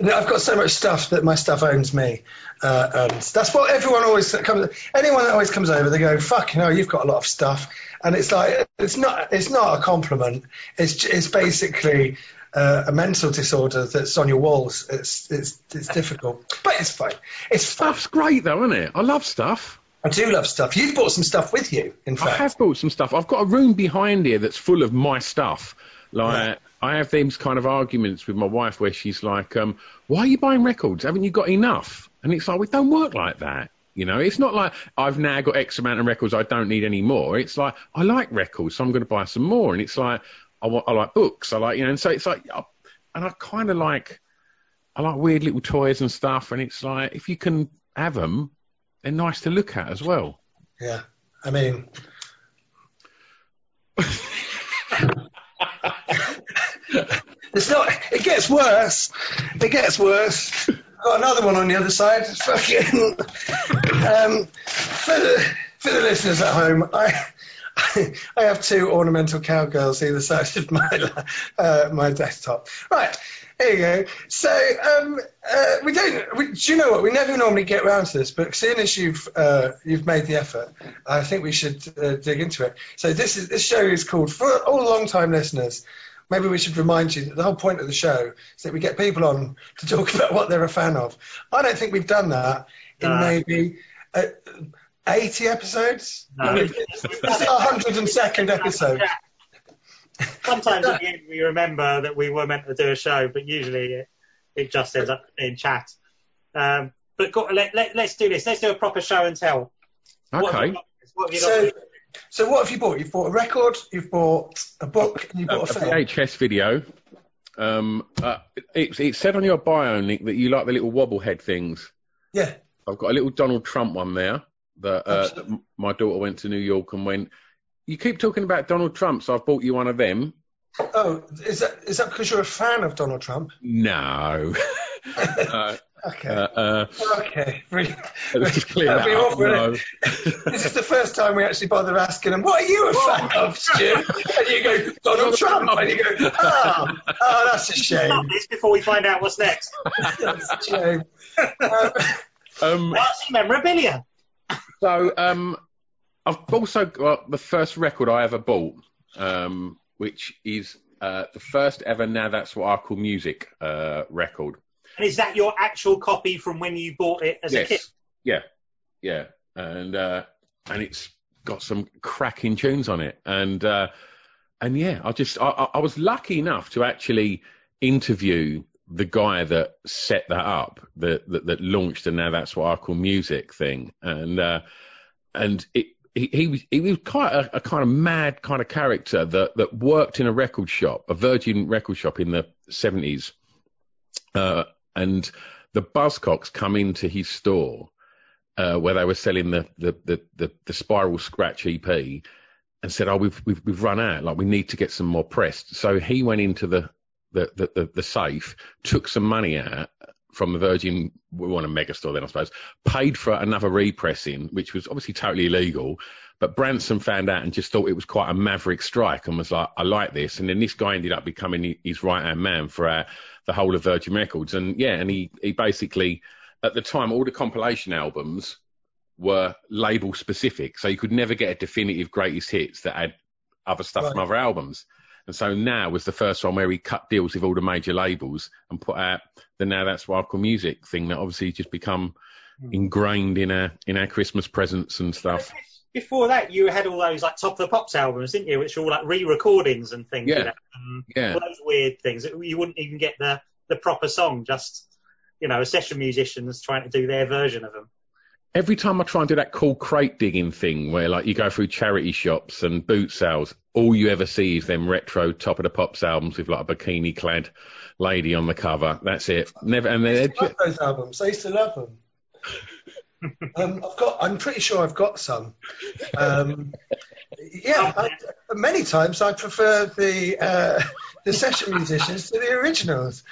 I've got so much stuff that my stuff owns me, uh, and that's what everyone always comes. Anyone that always comes over, they go, "Fuck, you know, you've got a lot of stuff," and it's like it's not it's not a compliment. It's it's basically uh, a mental disorder that's on your walls. It's it's it's difficult, but it's fine. It's fun. Stuff's great though, isn't it? I love stuff. I do love stuff. You've brought some stuff with you, in fact. I have bought some stuff. I've got a room behind here that's full of my stuff. Like I have these kind of arguments with my wife where she's like, um, "Why are you buying records? Haven't you got enough?" And it's like we don't work like that. You know, it's not like I've now got X amount of records. I don't need any more. It's like I like records, so I'm going to buy some more. And it's like I, want, I like books. I like you know, and so it's like, I- and I kind of like I like weird little toys and stuff. And it's like if you can have them, they're nice to look at as well. Yeah, I mean, it's not. It gets worse. It gets worse. I've Got another one on the other side. Fucking. Um, for the for the listeners at home, I. I have two ornamental cowgirls either side of my uh, my desktop. Right, here you go. So um, uh, we don't. We, do you know what? We never normally get round to this, but seeing as you've uh, you've made the effort, I think we should uh, dig into it. So this is this show is called for all long time listeners. Maybe we should remind you that the whole point of the show is that we get people on to talk about what they're a fan of. I don't think we've done that in No. maybe. Uh, 80 episodes? No. This is our 102nd episode. Sometimes at the end we remember that we were meant to do a show, but usually it, it just ends up in chat. Um, but go, let, let, let's do this. Let's do a proper show and tell. Okay. What have you got? So, so what have you bought? You've bought a record, you've bought a book, and you a, bought a a film. VHS video. Um, uh, it, it said on your bio, Nick, that you like the little wobble head things. Yeah. I've got a little Donald Trump one there that uh, Absolutely. m- my daughter went to New York and went. You keep talking about Donald Trump, so I've bought you one of them. Oh, is that is that because you're a fan of Donald Trump? No. uh, Okay. uh, uh, okay. Really. let's just clear That'd up. awful, no. This is the first time we actually bother asking him, "What are you a fan of, Stu?" And you go, "Donald Trump," and you go, "Oh, oh, that's a Stop shame. this before we find out what's next. That's a shame." Um, Um, Nazi memorabilia. So um, I've also got the first record I ever bought, um, which is uh, the first ever Now That's What I Call Music uh, record. And is that your actual copy from when you bought it as a yes. kid? Yeah, yeah, and uh, and it's got some cracking tunes on it, and uh, and yeah, I just I, I was lucky enough to actually interview the guy that set that up, that that, that launched the Now That's What I Call Music thing, and uh, and it. He, he was he was quite a, a kind of mad kind of character that, that worked in a record shop, a Virgin record shop in the seventies, uh, and the Buzzcocks come into his store uh, where they were selling the the, the, the the Spiral Scratch EP and said, "Oh, we've we've we've run out. Like we need to get some more pressed." So he went into the the the, the, the safe, took some money out from the Virgin, we want a mega store then, I suppose, paid for another repressing, which was obviously totally illegal. But Branson found out and just thought it was quite a maverick strike and was like, I like this. And then this guy ended up becoming his right hand man for uh, the whole of Virgin Records. And yeah, and he, he basically, at the time, all the compilation albums were label specific. So you could never get a definitive greatest hits that had other stuff from other albums. And so now was the first one where he cut deals with all the major labels and put out the Now That's I Music thing that obviously just become hmm. ingrained in our in our Christmas presents and stuff. Before that, you had all those like Top of the Pops albums, didn't you? Which were all like re-recordings and things. Yeah. You know, and Yeah. all those weird things. You wouldn't even get the the proper song. Just you know, a session musicians trying to do their version of them. Every time I try and do that cool crate digging thing where like you go through charity shops and boot sales, all you ever see is them retro top of the pops albums with like a bikini clad lady on the cover. That's it. Never and I they're used to love those albums. I used to love them. um, I've got. I'm pretty sure I've got some. Um, yeah, I, many times I prefer the uh, the session musicians to the originals.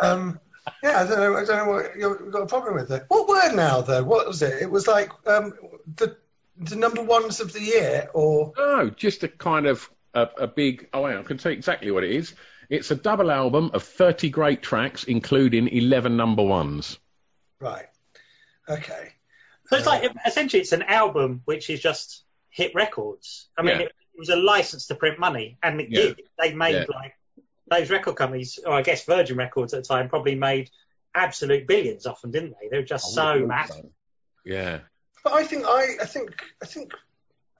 Um, Yeah, I don't know. I don't know what you've got a problem with there. What were now though? What was it? It was like um, the the number ones of the year, or No, just a kind of a, a big. Oh, hang I can tell you exactly what it is. It's a double album of 30 great tracks, including 11 number ones. right? Okay. So it's like essentially it's an album which is just hit records. I mean, Yeah. it, it was a license to print money, and it Yeah. did. They made Yeah. like those record companies, or I guess Virgin Records at the time, probably made absolute billions off them, didn't they? They were just so have mad. so. Yeah. But I think I, I think I think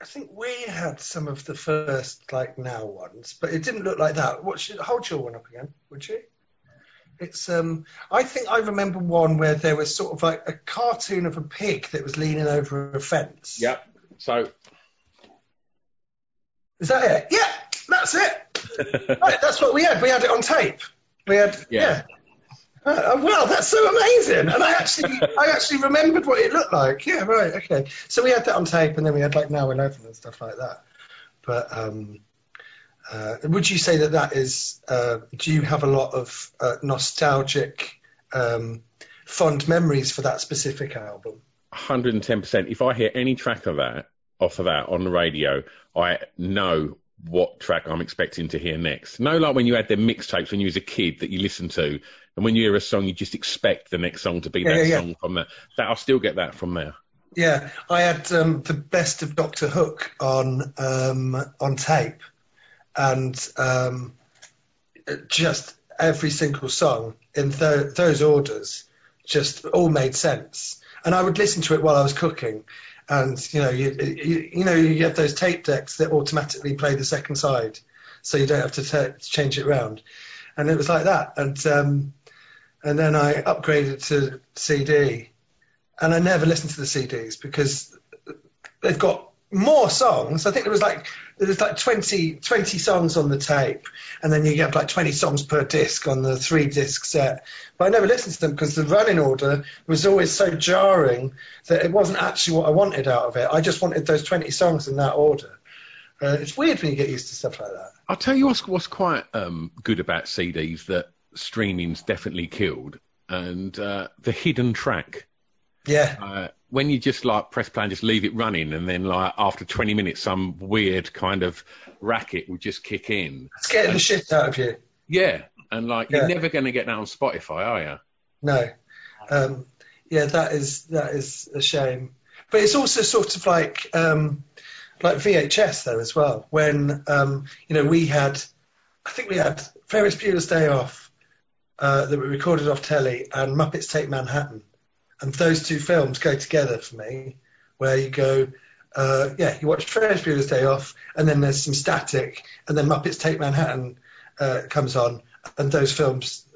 I think we had some of the first like now ones, but it didn't look like that. What should hold your one up again, would you? It's um I think I remember one where there was sort of like a cartoon of a pig that was leaning over a fence. Yep. So, Is that it? Yeah, that's it. Right, that's what we had. We had it on tape. We had Yeah. yeah. Uh, wow, that's so amazing! And I actually, I actually remembered what it looked like. Yeah, right, okay. So we had that on tape, and then we had like Now Eleven and stuff like that. But um, uh, would you say that that is? Uh, do you have a lot of uh, nostalgic, um, fond memories for that specific album? 110%. If I hear any track of that, off of that on the radio, I know what track I'm expecting to hear next. No, like when you had the mixtapes when you was a kid that you listened to, and when you hear a song, you just expect the next song to be Yeah, that yeah, song from there. That I'll still get that from there. Yeah, I had um, the best of Doctor Hook on um, on tape, and um, just every single song in th- those orders just all made sense. And I would listen to it while I was cooking, and you know, you, you, you know, you have those tape decks that automatically play the second side, so you don't have to t- change it round. And it was like that, and um, and then I upgraded to CD and I never listened to the CDs because they've got more songs. I think there was like there was like 20, 20 songs on the tape, and then you get like twenty songs per disc on the three disc set. But I never listened to them because the running order was always so jarring that it wasn't actually what I wanted out of it. I just wanted those twenty songs in that order. Uh, it's weird when you get used to stuff like that. I'll tell you what's, what's quite um, good about CDs that streaming's definitely killed, and uh, the hidden track. Yeah, Uh, when you just like press play and just leave it running, and then like after 20 minutes, some weird kind of racket will just kick in. it's getting the shit out of you. Yeah, and like Yeah. you're never going to get that on Spotify, are you? No. Um, yeah, that is that is a shame. But it's also sort of like um, like VHS though as well. When um, you know we had, I think we had Ferris Bueller's Day Off uh, that were recorded off telly and Muppets Take Manhattan, and those two films go together for me. Where you go, uh, yeah, you watch Ferris Bueller's Day Off, and then there's some static, and then Muppets Take Manhattan uh, comes on, and those films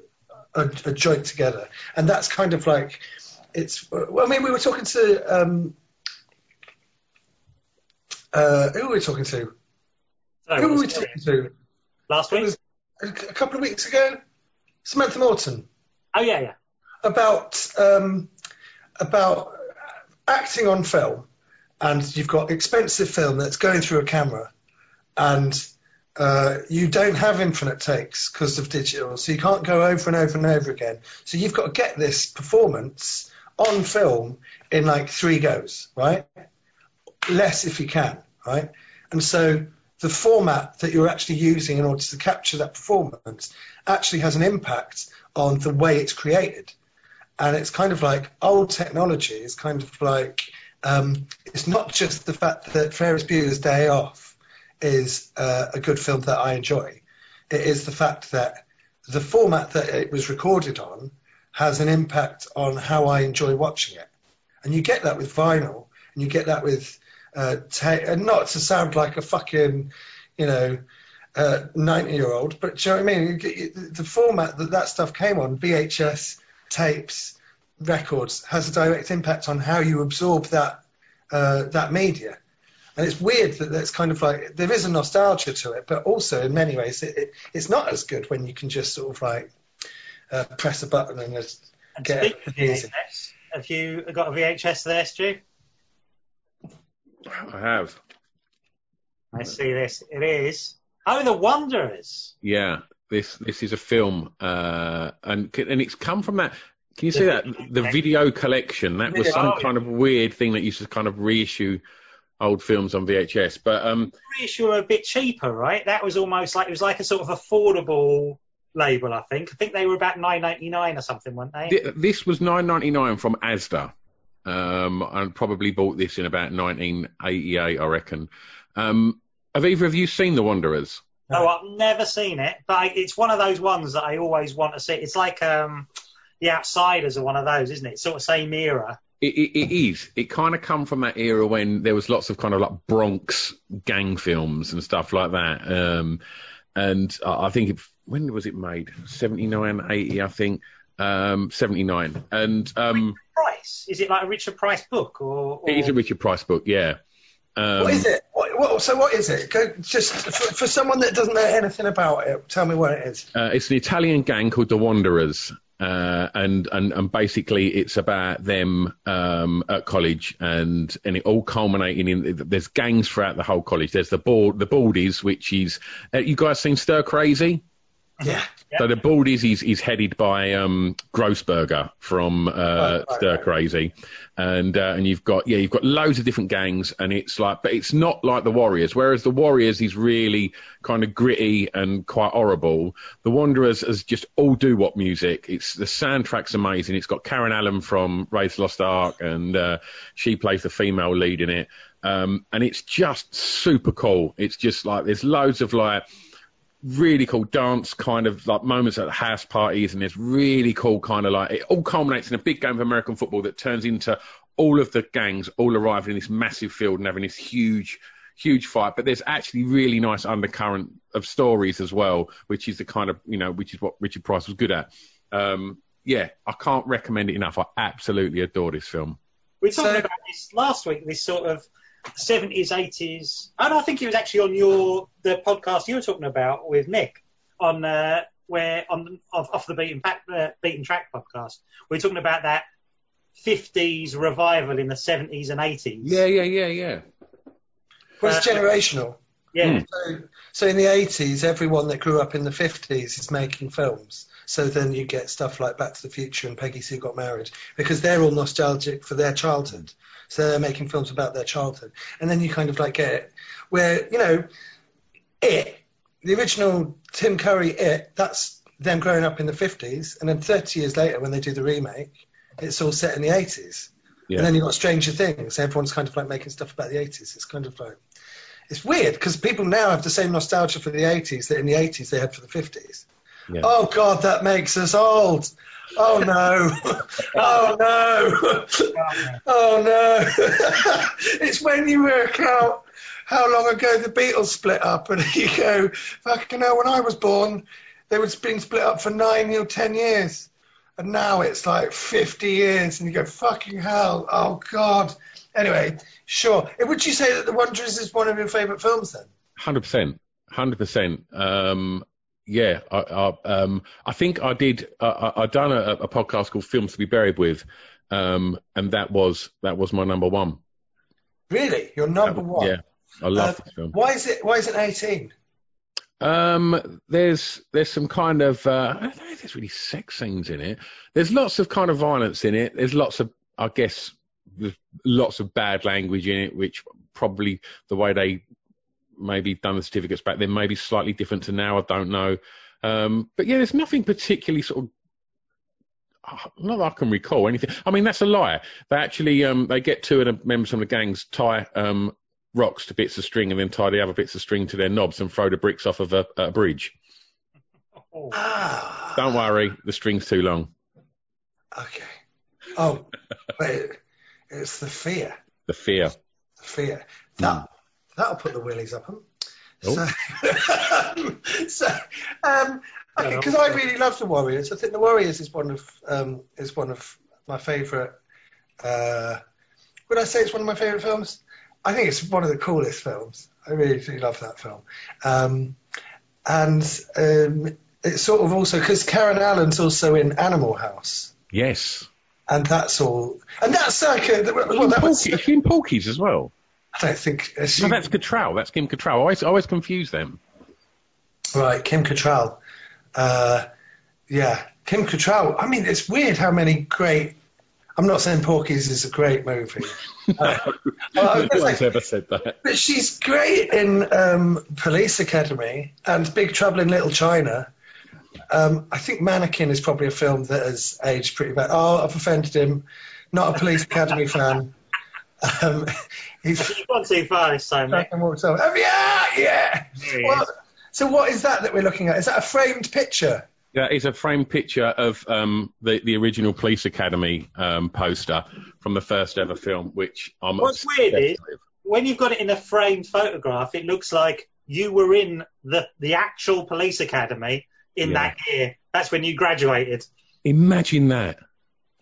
are, are joined together, and that's kind of like it's. Well, I mean, we were talking to um, uh, who were we talking to? So, who were we talking to? last week? a couple of weeks ago. Samantha Morton Oh yeah, yeah. about um, about acting on film, and you've got expensive film that's going through a camera, and uh, you don't have infinite takes because of digital, so you can't go over and over and over again. So you've got to get this performance on film in like three goes, right? Less if you can, right? And so the format that you're actually using in order to capture that performance actually has an impact on the way it's created and it's kind of like old technology is kind of like um, it's not just the fact that Ferris Bueller's Day Off is uh, a good film that I enjoy. It is the fact that the format that it was recorded on has an impact on how I enjoy watching it, and you get that with vinyl, and you get that with uh, ta- and not to sound like a fucking you know ninety year old, but do you know what I mean? You get- you- The format that that stuff came on, VHS tapes, records, has a direct impact on how you absorb that uh, that media. And it's weird that that's kind of like there is a nostalgia to it, but also in many ways it, it, it's not as good when you can just sort of like uh, press a button and just And get. VHS, have you got a VHS there, Stu? I have. I see this. It is. Oh, The Wanderers. Yeah. This this is a film, uh, and and it's come from that. Can you see that the video collection? That was some kind of weird thing that used to kind of reissue old films on VHS. But um, reissue are a bit cheaper, right? That was almost like it was like a sort of affordable label. I think. I think they were about nine ninety nine or something, weren't they? Th- This was nine ninety nine from ASDA. Um, I probably bought this in about nineteen eighty eight, I reckon. Um, have either of you seen The Wanderers? Oh, I've never seen it, but I, it's one of those ones that I always want to see. It's like um, The Outsiders are one of those, isn't it? Sort of same era. It, it, it is. It kind of come from that era when there was lots of kind of like Bronx gang films and stuff like that. Um, and I I think it, when was it made? 79, 80, I think. Um, 79. And um, Price is it like a Richard Price book or? or... it is a Richard Price book, yeah. Um, What is it? What, what, so what is it? Go, just for, for someone that doesn't know anything about it, tell me what it is. Uh, it's an Italian gang called the Wanderers, uh, and and and basically it's about them um, at college, and and it all culminating in there's gangs throughout the whole college. There's the bald the Baldies, which is uh, you guys seen Stir Crazy? Yeah. So the Baldies is, is headed by um, Grossberger from uh, right, Stir right. Crazy, and uh, and you've got yeah you've got loads of different gangs, and it's like but it's not like the Warriors. Whereas the Warriors is really kind of gritty and quite horrible. The Wanderers is just all do what music. It's the soundtrack's amazing. It's got Karen Allen from the Lost Ark, and uh, she plays the female lead in it. Um, and it's just super cool. It's just like there's loads of like really cool dance kind of like moments at house parties and there's really cool kind of like it all culminates in a big game of American football that turns into all of the gangs all arriving in this massive field and having this huge huge fight. But there's actually really nice undercurrent of stories as well which is the kind of you know which is what Richard Price was good at. Um yeah I can't recommend it enough. I absolutely adore this film. We were talking So- about this last week. This sort of seventies, eighties. And I think it was actually on your the podcast you were talking about with Nick on uh, where on off, off the beaten track, uh, beaten track podcast. We are talking about that fifties revival in the seventies and eighties. yeah yeah yeah yeah Well, it's Uh, generational. yeah. So, so in the 80s, everyone that grew up in the 50s is making films. So then you get stuff like Back to the Future and Peggy Sue Got Married because they're all nostalgic for their childhood. So they're making films about their childhood. And then you kind of like get it where, you know, It, the original Tim Curry It, that's them growing up in the 50s. And then 30 years later, when they do the remake, it's all set in the 80s. Yeah. And then you've got Stranger Things. Everyone's kind of like making stuff about the 80s. It's kind of like, it's weird because people now have the same nostalgia for the 80s that in the 80s they had for the 50s. Yeah. Oh God, that makes us old. Oh no. oh no. oh no. it's when you work out how long ago the Beatles split up and you go, fucking hell, when I was born, they were being split up for nine or ten years. And now it's like 50 years, and you go, fucking hell, oh God. Anyway, sure. Would you say that The Wanderers is one of your favourite films then? Hundred percent, hundred percent. Um, Yeah, I, I, um, I think I did. I, I done a, a podcast called "Films to Be Buried With," um, and that was that was my number one. Really? Your number one? Yeah, I love Uh, this film. Why is it? Why is it 18? Um, there's there's some kind of uh, I don't know if there's really sex scenes in it. There's lots of kind of violence in it. There's lots of I guess there's lots of bad language in it, which probably the way they maybe done the certificates back then may be slightly different to now. I don't know. Um, but yeah, there's nothing particularly sort of uh, not that I can recall anything. I mean, that's a lie. They actually um, they get two of the members from the gangs tie um, rocks to bits of string and then tie the other bits of string to their knobs and throw the bricks off of a, a bridge. Oh, Ah. Don't worry, the string's too long. Okay. Oh, wait. It's the fear. The fear. The fear. That, That'll put the willies up 'em. Oh. So, so um, because I really love the Warriors. I think the Warriors is one of um, is one of my favourite. Uh, would I say it's one of my favourite films? I think it's one of the coolest films. I really do love that film. Um, and um, it's sort of also because Karen Allen's also in Animal House, Yes. and that's all. And that's like a, well, that was, Porky, is in Porky's as well? I don't think she, No, that's Cattrall. That's Kim Cattrall. I always, I always confuse them. right. Kim Cattrall. Uh, yeah, Kim Cattrall. I mean, it's weird how many great. I'm not saying Porky's is a great movie, uh, well, I was no one's say- ever said that. but she's great in um, Police Academy and Big Trouble in Little China. Um, I think Mannequin is probably a film that has aged pretty bad. Oh, I've offended him. Not a Police Academy fan. Um, he's You've gone too far this time, Nick. fucking walked over. Oh, yeah, yeah. Well, so what is that that we're looking at? Is that a framed picture? That is a framed picture of um, the the original Police Academy um, poster from the first ever film, which I'm. What's weird is- with. When you've got it in a framed photograph, it looks like you were in the, the actual police academy in Yeah. that year. That's when you graduated. Imagine that.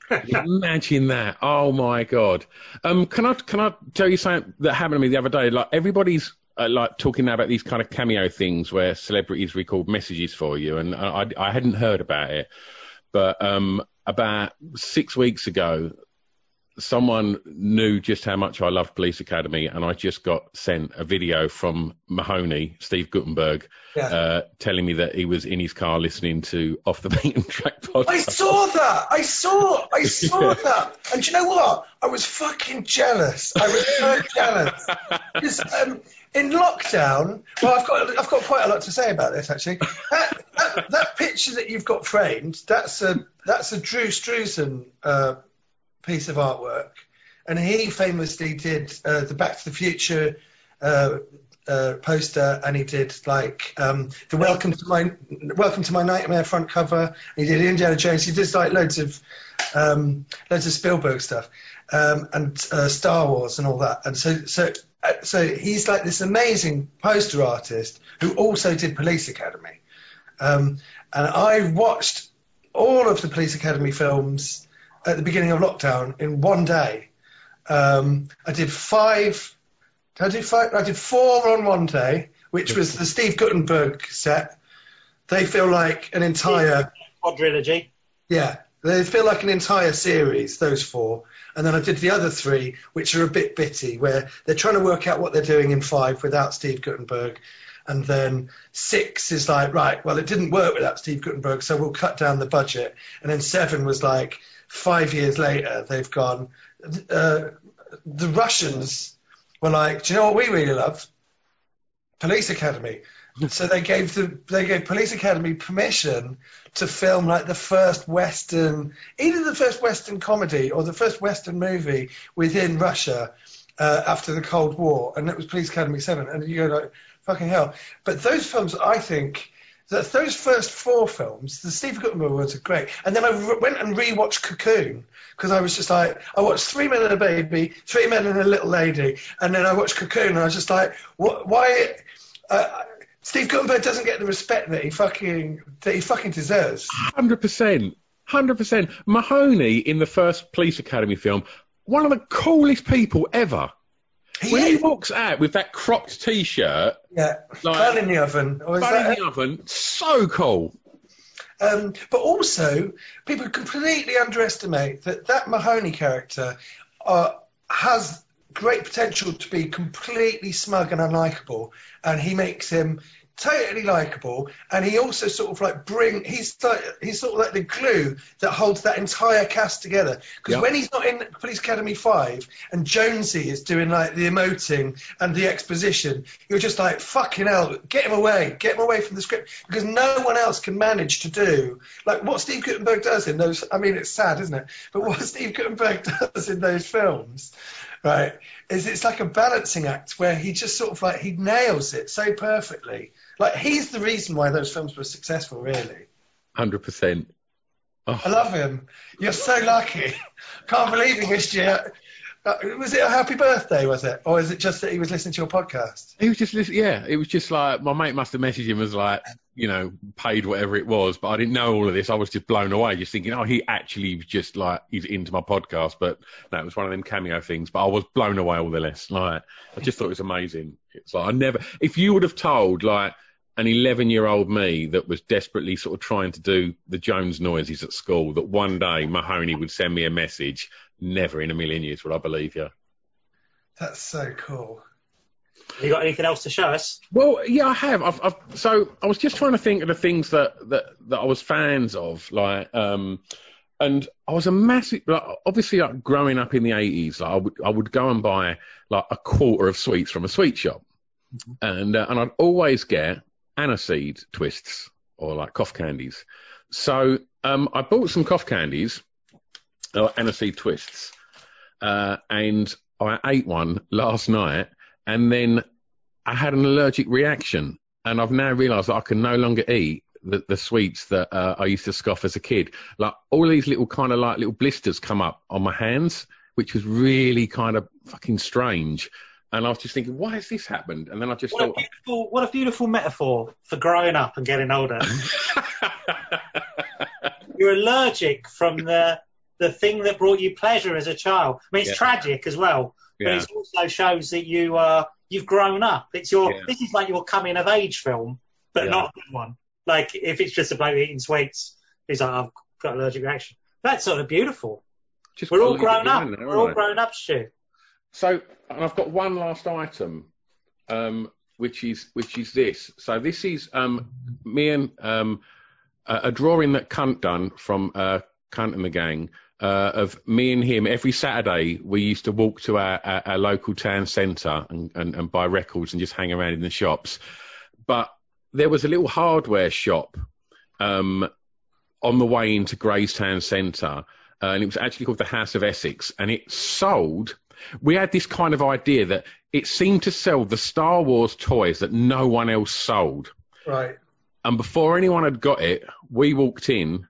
Imagine that. Oh my god. Um, can I can I tell you something that happened to me the other day? Like everybody's uh, like talking now about these kind of cameo things where celebrities record messages for you, and I, I, hadn't heard about it, but um, about six weeks ago, someone knew just how much I loved Police Academy, and I just got sent a video from Mahoney, Steve Guttenberg, Yeah. uh, telling me that he was in his car listening to Off the Beaten Track podcast. I saw that. I saw. I saw that. And do you know what? I was fucking jealous. I was so jealous. 'Cause, um, in lockdown, well, I've got I've got quite a lot to say about this actually. That, that, that picture that you've got framed, that's a that's a Drew Struzan uh, piece of artwork, and he famously did uh, the Back to the Future. Uh, uh, poster and he did like um, the welcome to my welcome to my nightmare front cover. He did Indiana Jones. He did like loads of um, loads of Spielberg stuff um, and uh, Star Wars and all that. And so so uh, so he's like this amazing poster artist who also did Police Academy. Um, and I watched all of the Police Academy films at the beginning of lockdown in one day um, I did five I did five, I did four on one day, which was the Steve Guttenberg set. They feel like an entire, Quadrilogy. yeah, they feel like an entire series. Those four, and then I did the other three, which are a bit bitty, where they're trying to work out what they're doing in five without Steve Guttenberg, and then six is like, right, well, it didn't work without Steve Guttenberg, so we'll cut down the budget, and then seven was like, five years later, they've gone, uh, the Russians were like, do you know what we really love? Police Academy. so they gave the they gave Police Academy permission to film like the first Western, either the first Western comedy or the first Western movie within Russia uh, after the Cold War, and it was Police Academy Seven. And you go like, fucking hell! But those films, I think. That those first four films, the Steve Guttenberg ones are great. And then I re- went and rewatched Cocoon because I was just like, I watched Three Men and a Baby, Three Men and a Little Lady, and then I watched Cocoon and I was just like, what, why? Uh, Steve Guttenberg doesn't get the respect that he fucking that he fucking deserves. Hundred percent, hundred percent. Mahoney in the first Police Academy film, one of the coolest people ever. He When he walks out with that cropped T-shirt, yeah, like- bun in the oven. Or bun in the oven, so cool. Um, but also, people completely underestimate that that Mahoney character uh, has great potential to be completely smug and unlikable, and he makes him totally likable. And he also sort of like bring he's like, he's sort of like the glue that holds that entire cast together. Because Yeah. when he's not in Police Academy Five and Jonesy is doing like the emoting and the exposition, you're just like fucking hell, get him away, get him away from the script because no one else can manage to do like what Steve Guttenberg does in those. I mean, it's sad, isn't it? But what Steve Guttenberg does in those films, right, is it's like a balancing act where he just sort of like he nails it so perfectly. Like he's the reason why those films were successful, really. Hundred percent. I Oh, love him. You're so lucky. Can't believe he wished you. Uh, was it a happy birthday? Was it, or is it just that he was listening to your podcast? he was just listening. yeah. It was just like my mate must have messaged him as like you know paid whatever it was, but I didn't know all of this. I was just blown away, just thinking, oh, he actually was just like he's into my podcast. But no, it was one of them cameo things. But I was blown away all the less. Like I just thought it was amazing. It's like I never. If you would have told like an 11 year old me that was desperately sort of trying to do the Jones noises at school that one day Mahoney would send me a message, never in a million years would I believe you. That's so cool. You got anything else to show us? Well, yeah, I have. I've, I've, so I was just trying to think of the things that that, that I was fans of, like, um, and I was a massive, like, obviously, like growing up in the eighties, like, I would I would go and buy like a quarter of sweets from a sweet shop, and uh, and I'd always get aniseed twists or like cough candies. So um, I bought some cough candies, or aniseed twists, uh, and I ate one last night, and then I had an allergic reaction, and I've now realised that I can no longer eat the, the sweets that uh, I used to scoff as a kid. Like all these little kind of like little blisters come up on my hands, which was really kind of fucking strange. And I was just thinking, why has this happened? And then I just What a thought, beautiful, what a beautiful metaphor for growing up and getting older. You're allergic from the the thing that brought you pleasure as a child. I mean, it's Yeah. tragic as well, but yeah, it also shows that you uh, you've grown up. It's your Yeah. this is like your coming of age film, but not a good one. Like if it's just a bloke eating sweets, he's like, I've got an allergic reaction. That's sort of beautiful. just We're all gotta leave it grown up. now, We're all grown up, Stu. So, and I've got one last item, um, which is which is this. So this is um, me and um, a, a drawing that Kunt done from uh, Kunt and the Gang uh, of me and him. Every Saturday, we used to walk to our, our, our local town centre and, and, and buy records and just hang around in the shops. But there was a little hardware shop um, on the way into Greystown Centre, uh, and it was actually called the House of Essex, and it sold. We had this kind of idea that it seemed to sell the Star Wars toys that no one else sold. Right. And before anyone had got it, we walked in,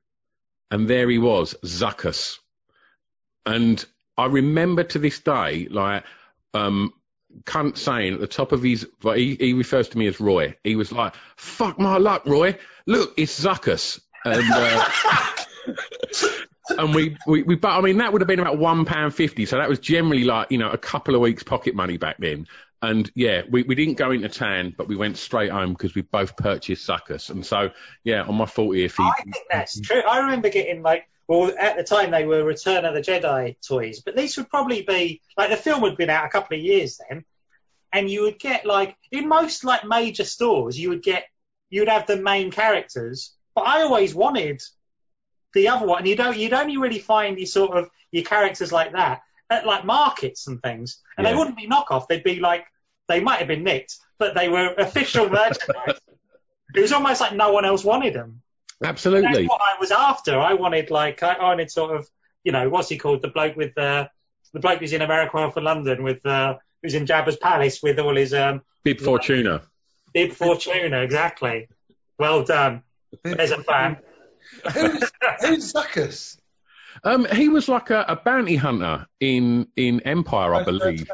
and there he was, Zuckus. And I remember to this day, like, um, Kunt saying at the top of his, he, he refers to me as Roy. He was like, "Fuck my luck, Roy. Look, it's Zuckus." And uh, and we, we, we, but I mean, that would have been about one pound fifty. So that was generally like, you know, a couple of weeks pocket money back then. And yeah, we, we didn't go into town, but we went straight home because we both purchased Zuckus. And so, yeah, on my 40th, he, I think that's true. I remember getting like, well, at the time they were Return of the Jedi toys, but these would probably be like the film had been out a couple of years then, and you would get like in most like major stores, you would get you would have the main characters, but I always wanted the other one. You don't you'd only really find your sort of your characters like that at like markets and things, and Yeah. they wouldn't be knockoff. They'd be like they might have been nicked, but they were official merchandise. It was almost like no one else wanted them. absolutely. That's what I was after. I wanted like I wanted sort of you know what's he called the bloke with the the bloke who's in America or for London with uh, who's in Jabba's palace with all his um Bib Fortuna. bib Fortuna exactly. Well done. There's a fan. Who's, who's Zuckus? Um, he was like a, a bounty hunter in, in Empire, I believe.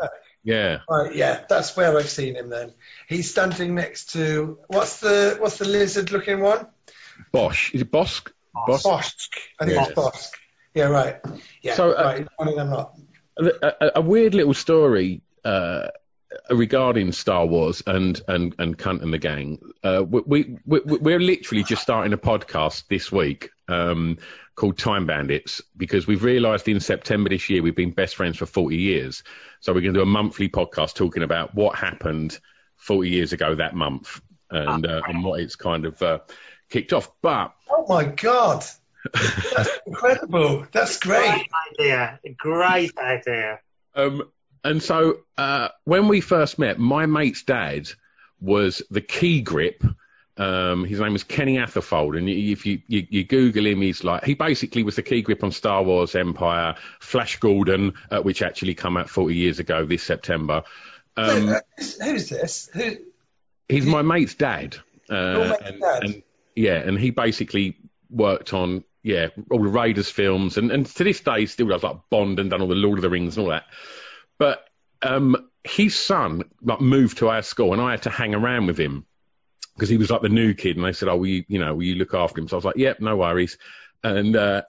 Yeah. Right, yeah, that's where I've seen him. Then he's standing next to what's the what's the lizard-looking one? Bossk. Is it Bossk? Bossk? Bossk. I think Yes. it's Bossk. Yeah, right. Yeah, So, uh, right. he's One of them not. a, a, a weird little story uh, regarding Star Wars and and and Kunt and the Gang. Uh, we, we we we're literally just starting a podcast this week um, called Time Bandits because we've realised in September this year we've been best friends for 40 years. So we're going to do a monthly podcast talking about what happened 40 years ago that month and uh, and what it's kind of uh, kicked off. But Oh my god, that's incredible. That's great. Great idea. Great idea. Um, and so uh, when we first met, my mate's dad was the key grip. Um, his name was Kenny Atherfold, and if you, you, you Google him, he's like he basically was the key grip on Star Wars Empire, Flash Gordon, uh, which actually come out 40 years ago this September. Um, Uh, who's, this? Who? he's my mate's dad. Uh, and, dad? and yeah, and he basically worked on yeah all the Raiders films, and, and to this day he still does like Bond and done all the Lord of the Rings and all that. But um, his son like moved to our school, and I had to hang around with him because he was like the new kid, and they said, "Oh, will you, you know, will you look after him?" So I was like, "Yep, no worries." And uh,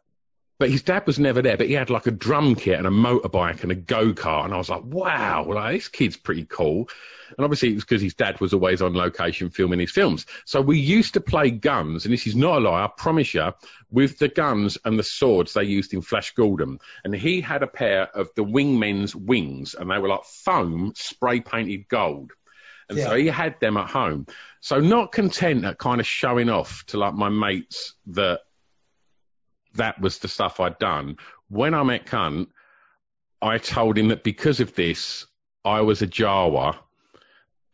but his dad was never there, but he had like a drum kit and a motorbike and a go kart, and I was like, "Wow, like this kid's pretty cool." And obviously, it was because his dad was always on location filming his films. So we used to play guns, and this is not a lie, I promise you, with the guns and the swords they used in Flash Gordon. And he had a pair of the wingmen's wings, and they were like foam spray painted gold. And Yeah. so he had them at home. So not content at kind of showing off to like my mates that that was the stuff I'd done. When I met Kunt, I told him that because of this, I was a Jawa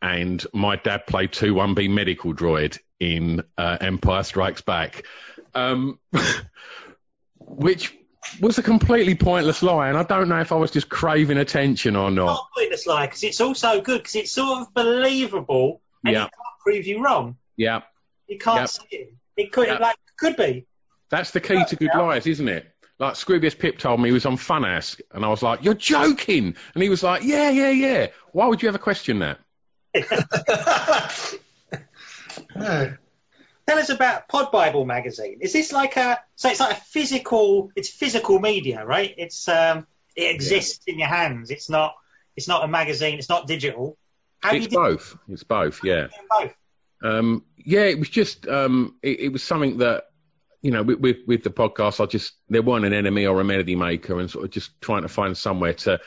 and my dad played 2-1B medical droid in uh, Empire Strikes Back. Um, which was a completely pointless lie, and I don't know if I was just craving attention or not. Not pointless lie because it's also good because it's sort of believable and Yeah. it can't prove you wrong. Yeah, You can't Yep. see it. It could Yep. like could be. That's the key to good lies, isn't it? Like Scroobius Pip told me he was on Funass, and I was like, "You're joking," and he was like, "Yeah, yeah, yeah." Why would you ever question that? No. Tell us about Pod Bible magazine. Is this like a so it's like a physical? It's physical media, right? It's um it exists in your hands. It's not it's not a magazine. It's not digital. How It's you both. It's both. Yeah. both? Um, yeah, it was just um, it, it was something that you know with, with the podcast, I just there wasn't an NME or a melody maker, and sort of just trying to find somewhere to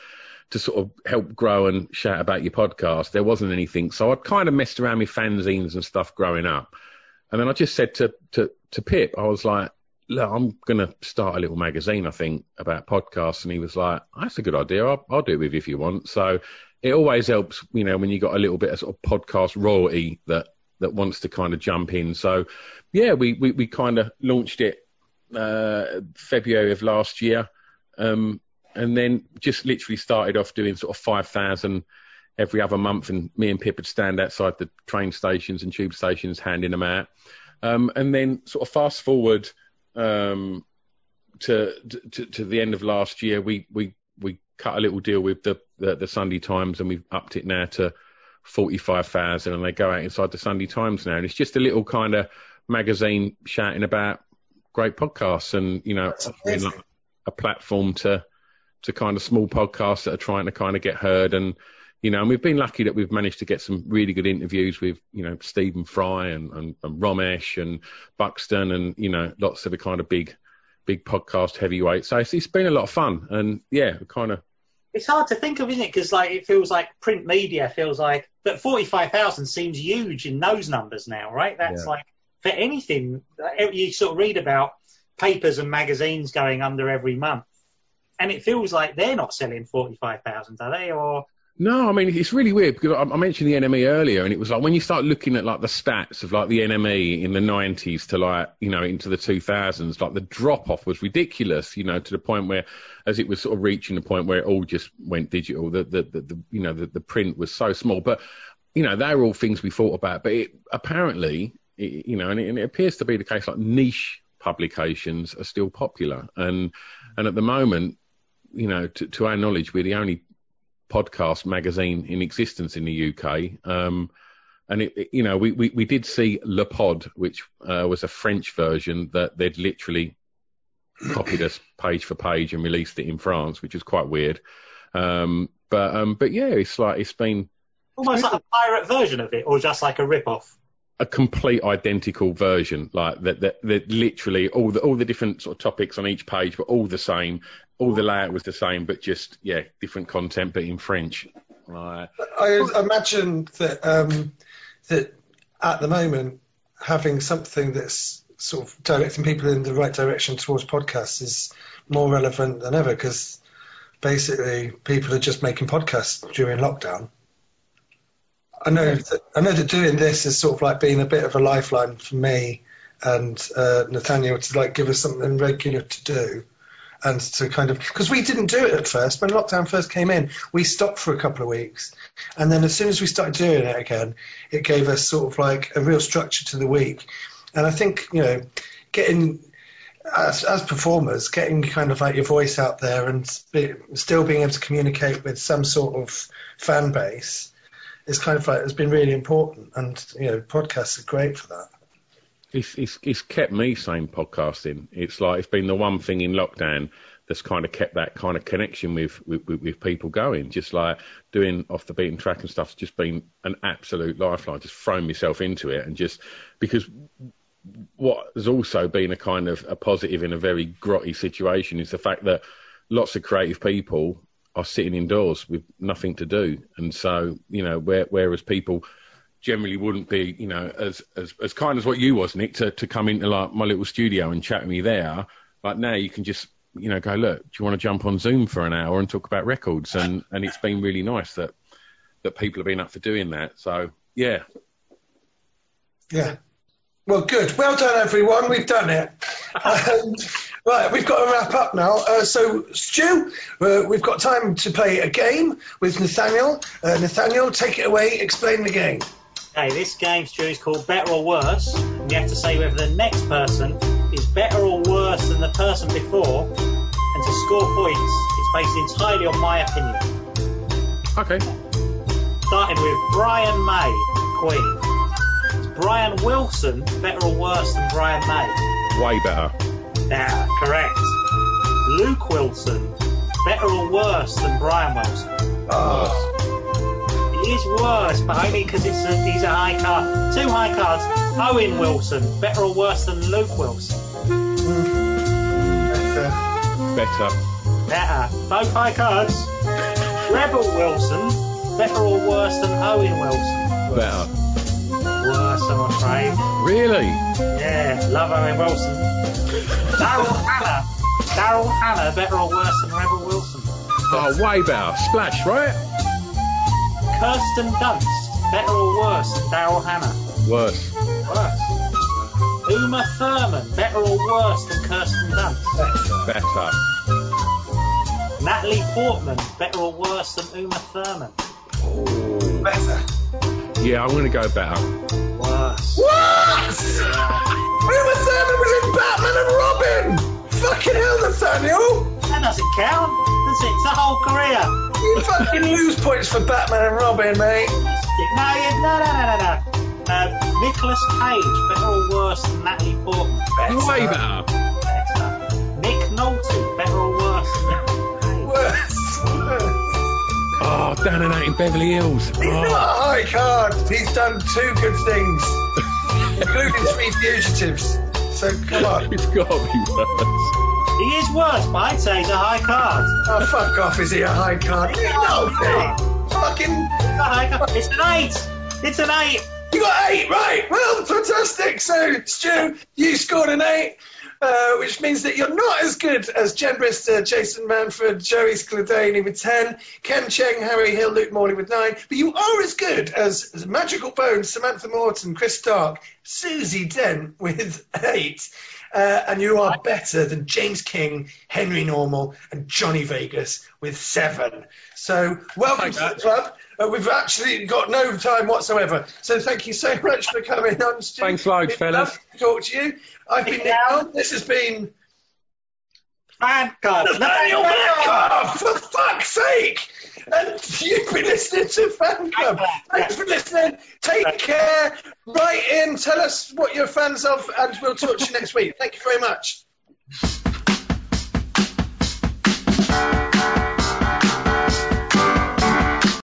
to sort of help grow and shout about your podcast. There wasn't anything, so I kind of messed around with fanzines and stuff growing up, and then I just said to to to Pip, I was like. Look, I'm going to start a little magazine, I think, about podcasts. And he was like, that's a good idea. I'll, I'll do it with you if you want. So it always helps, you know, when you got a little bit of sort of podcast royalty that that wants to kind of jump in. So yeah, we we, we kind of launched it uh, February of last year, um, and then just literally started off doing sort of five thousand every other month, and me and Pip would stand outside the train stations and tube stations handing them out, um, and then sort of fast forward um, to, to to the end of last year, we we we cut a little deal with the the, the Sunday Times, and we've upped it now to forty five thousand, and they go out inside the Sunday Times now, and it's just a little kind of magazine shouting about great podcasts, and you know, offering like a platform to to kind of small podcasts that are trying to kind of get heard, and you know, and we've been lucky that we've managed to get some really good interviews with, you know, Stephen Fry and, and, and Romesh and Buxton and, you know, lots of the kind of big, big podcast heavyweights. So it's, it's been a lot of fun. And yeah, kind of, It's hard to think of, isn't it? Because like it feels like print media feels like but Forty five thousand seems huge in those numbers now, right? That's Yeah. like for anything you sort of read about papers and magazines going under every month, and it feels like they're not selling forty five thousand, are they? Or no, I mean, it's really weird because I, I mentioned the NME earlier and it was like when you start looking at like the stats of like the NME in the 90s to like, you know, into the 2000s, like the drop off was ridiculous, you know, to the point where as it was sort of reaching the point where it all just went digital, the, the, the, the you know, the, the print was so small. But, you know, they were all things we thought about. But it, apparently, it, you know, and it, and it appears to be the case like niche publications are still popular. And, and at the moment, you know, to, to our knowledge, we're the only podcast magazine in existence in the UK. Um, and it, it- you know, we, we, we did see Le Pod, which uh, was a French version that they'd literally copied us page for page and released it in France, which was quite weird. Um, but um, but yeah, it's like it's been almost like a pirate version of it, or just like a rip off. A complete identical version, like that, that, that literally all the all the different sort of topics on each page were all the same, all the layout was the same, but just yeah, different content, but in French. I imagine that um, that at the moment having something that's sort of directing people in the right direction towards podcasts is more relevant than ever because basically people are just making podcasts during lockdown. I know that, I know that doing this is sort of like being a bit of a lifeline for me and uh, Nathaniel to like give us something regular to do and to kind of because we didn't do it at first. When lockdown first came in we stopped for a couple of weeks. And then as soon as we started doing it again it gave us sort of like a real structure to the week. And i think you know getting as, as performers getting kind of like your voice out there and be, still being able to communicate with some sort of fan base is kind of like it's been really important and you know podcasts are great for that it's, it's it's kept me sane podcasting. It's like it's been the one thing in lockdown that's kind of kept that kind of connection with with, with, people going. Just like doing off the beaten track and stuff's just been an absolute lifeline. Just throwing myself into it and just because what has also been a kind of a positive in a very grotty situation is the fact that lots of creative people are sitting indoors with nothing to do, and so you know, where, whereas people generally wouldn't be, you know, as as as kind as what you was, Nick, to to come into like my little studio and chat with me there. Like now, you can just you know go look. Do you want to jump on Zoom for an hour and talk about records? And and it's been really nice that that people have been up for doing that. So yeah, Yeah. Well, good. Well done, everyone. We've done it. Um, right, we've got to wrap up now. Uh, so, Stu, uh, we've got time to play a game with Nathaniel. Uh, Nathaniel, take it away. Explain the game. Okay, this game, Stu, is called Better or Worse. And you have to say whether the next person is better or worse than the person before. And to score points, it's based entirely on my opinion. okay. Starting with Brian May, Queen. Is Brian Wilson better or worse than Brian May? Way better. Yeah, correct. Luke Wilson, better or worse than Brian Wilson? Oh, He is worse, but only because it's a, he's a high card. Two high cards. Owen Wilson, better or worse than Luke Wilson? better. Better. Better. Both high cards. Rebel Wilson, better or worse than Owen Wilson? Better. Worse, I'm afraid. Really? Yeah, love Owen Wilson. Daryl Hannah. Daryl Hannah, better or worse than Rebel Wilson? Oh, way better. Splash, right? Kirsten Dunst, better or worse than Daryl Hannah? Worse. Worse. Uma Thurman, better or worse than Kirsten Dunst? Better. Natalie Portman, better or worse than Uma Thurman? Better. Yeah, I'm gonna go better. Worse. What? Uma Thurman was in Batman and Robin. Fucking hell, Nathaniel. That doesn't count, does it? It's the whole career. You fucking lose points for Batman and Robin, mate. No, you- no, no, no, no, no. Uh, Nicolas Cage, better or worse than Natalie Portman? Better. Way better. Better. Nick Nolte, better or worse than Nicolas Cage? Ah, worse. Worse. Oh, Down and Out in Beverly Hills. He's ah. not Oh, a high card. He's done two good things, including three fugitives. So come on. it's got to be worse. He is worse, but I'd say he's a high card. Oh, fuck off. Is he a high card? No, thing. Fucking. A high. It's an eight. It's an eight. You got eight, right? Well, fantastic. So, Stu, you scored an eight, uh, which means that you're not as good as Jen Brister, Jason Manford, Joey Scladani with 10, Ken Cheng, Harry Hill, Luke Morley with 9, but you are as good as, Magical Bones, Samantha Morton, Chris Stark, Susie Dent with 8. Uh, and you are better than James King, Henry Normal, and Johnny Vegas with seven. So, welcome to the club. Uh, we've actually got no time whatsoever. So, thank you so much for coming on. Stu. Thanks loads, It's fellas. to talk to you. I've been Nick Yeah. This has been Fan card. Nathaniel Metcalf, for fuck's sake! And you've been listening to Fan Club. Thanks for listening. Take care. Write in. Tell us what you're fans of, and we'll talk to you next week. Thank you very much.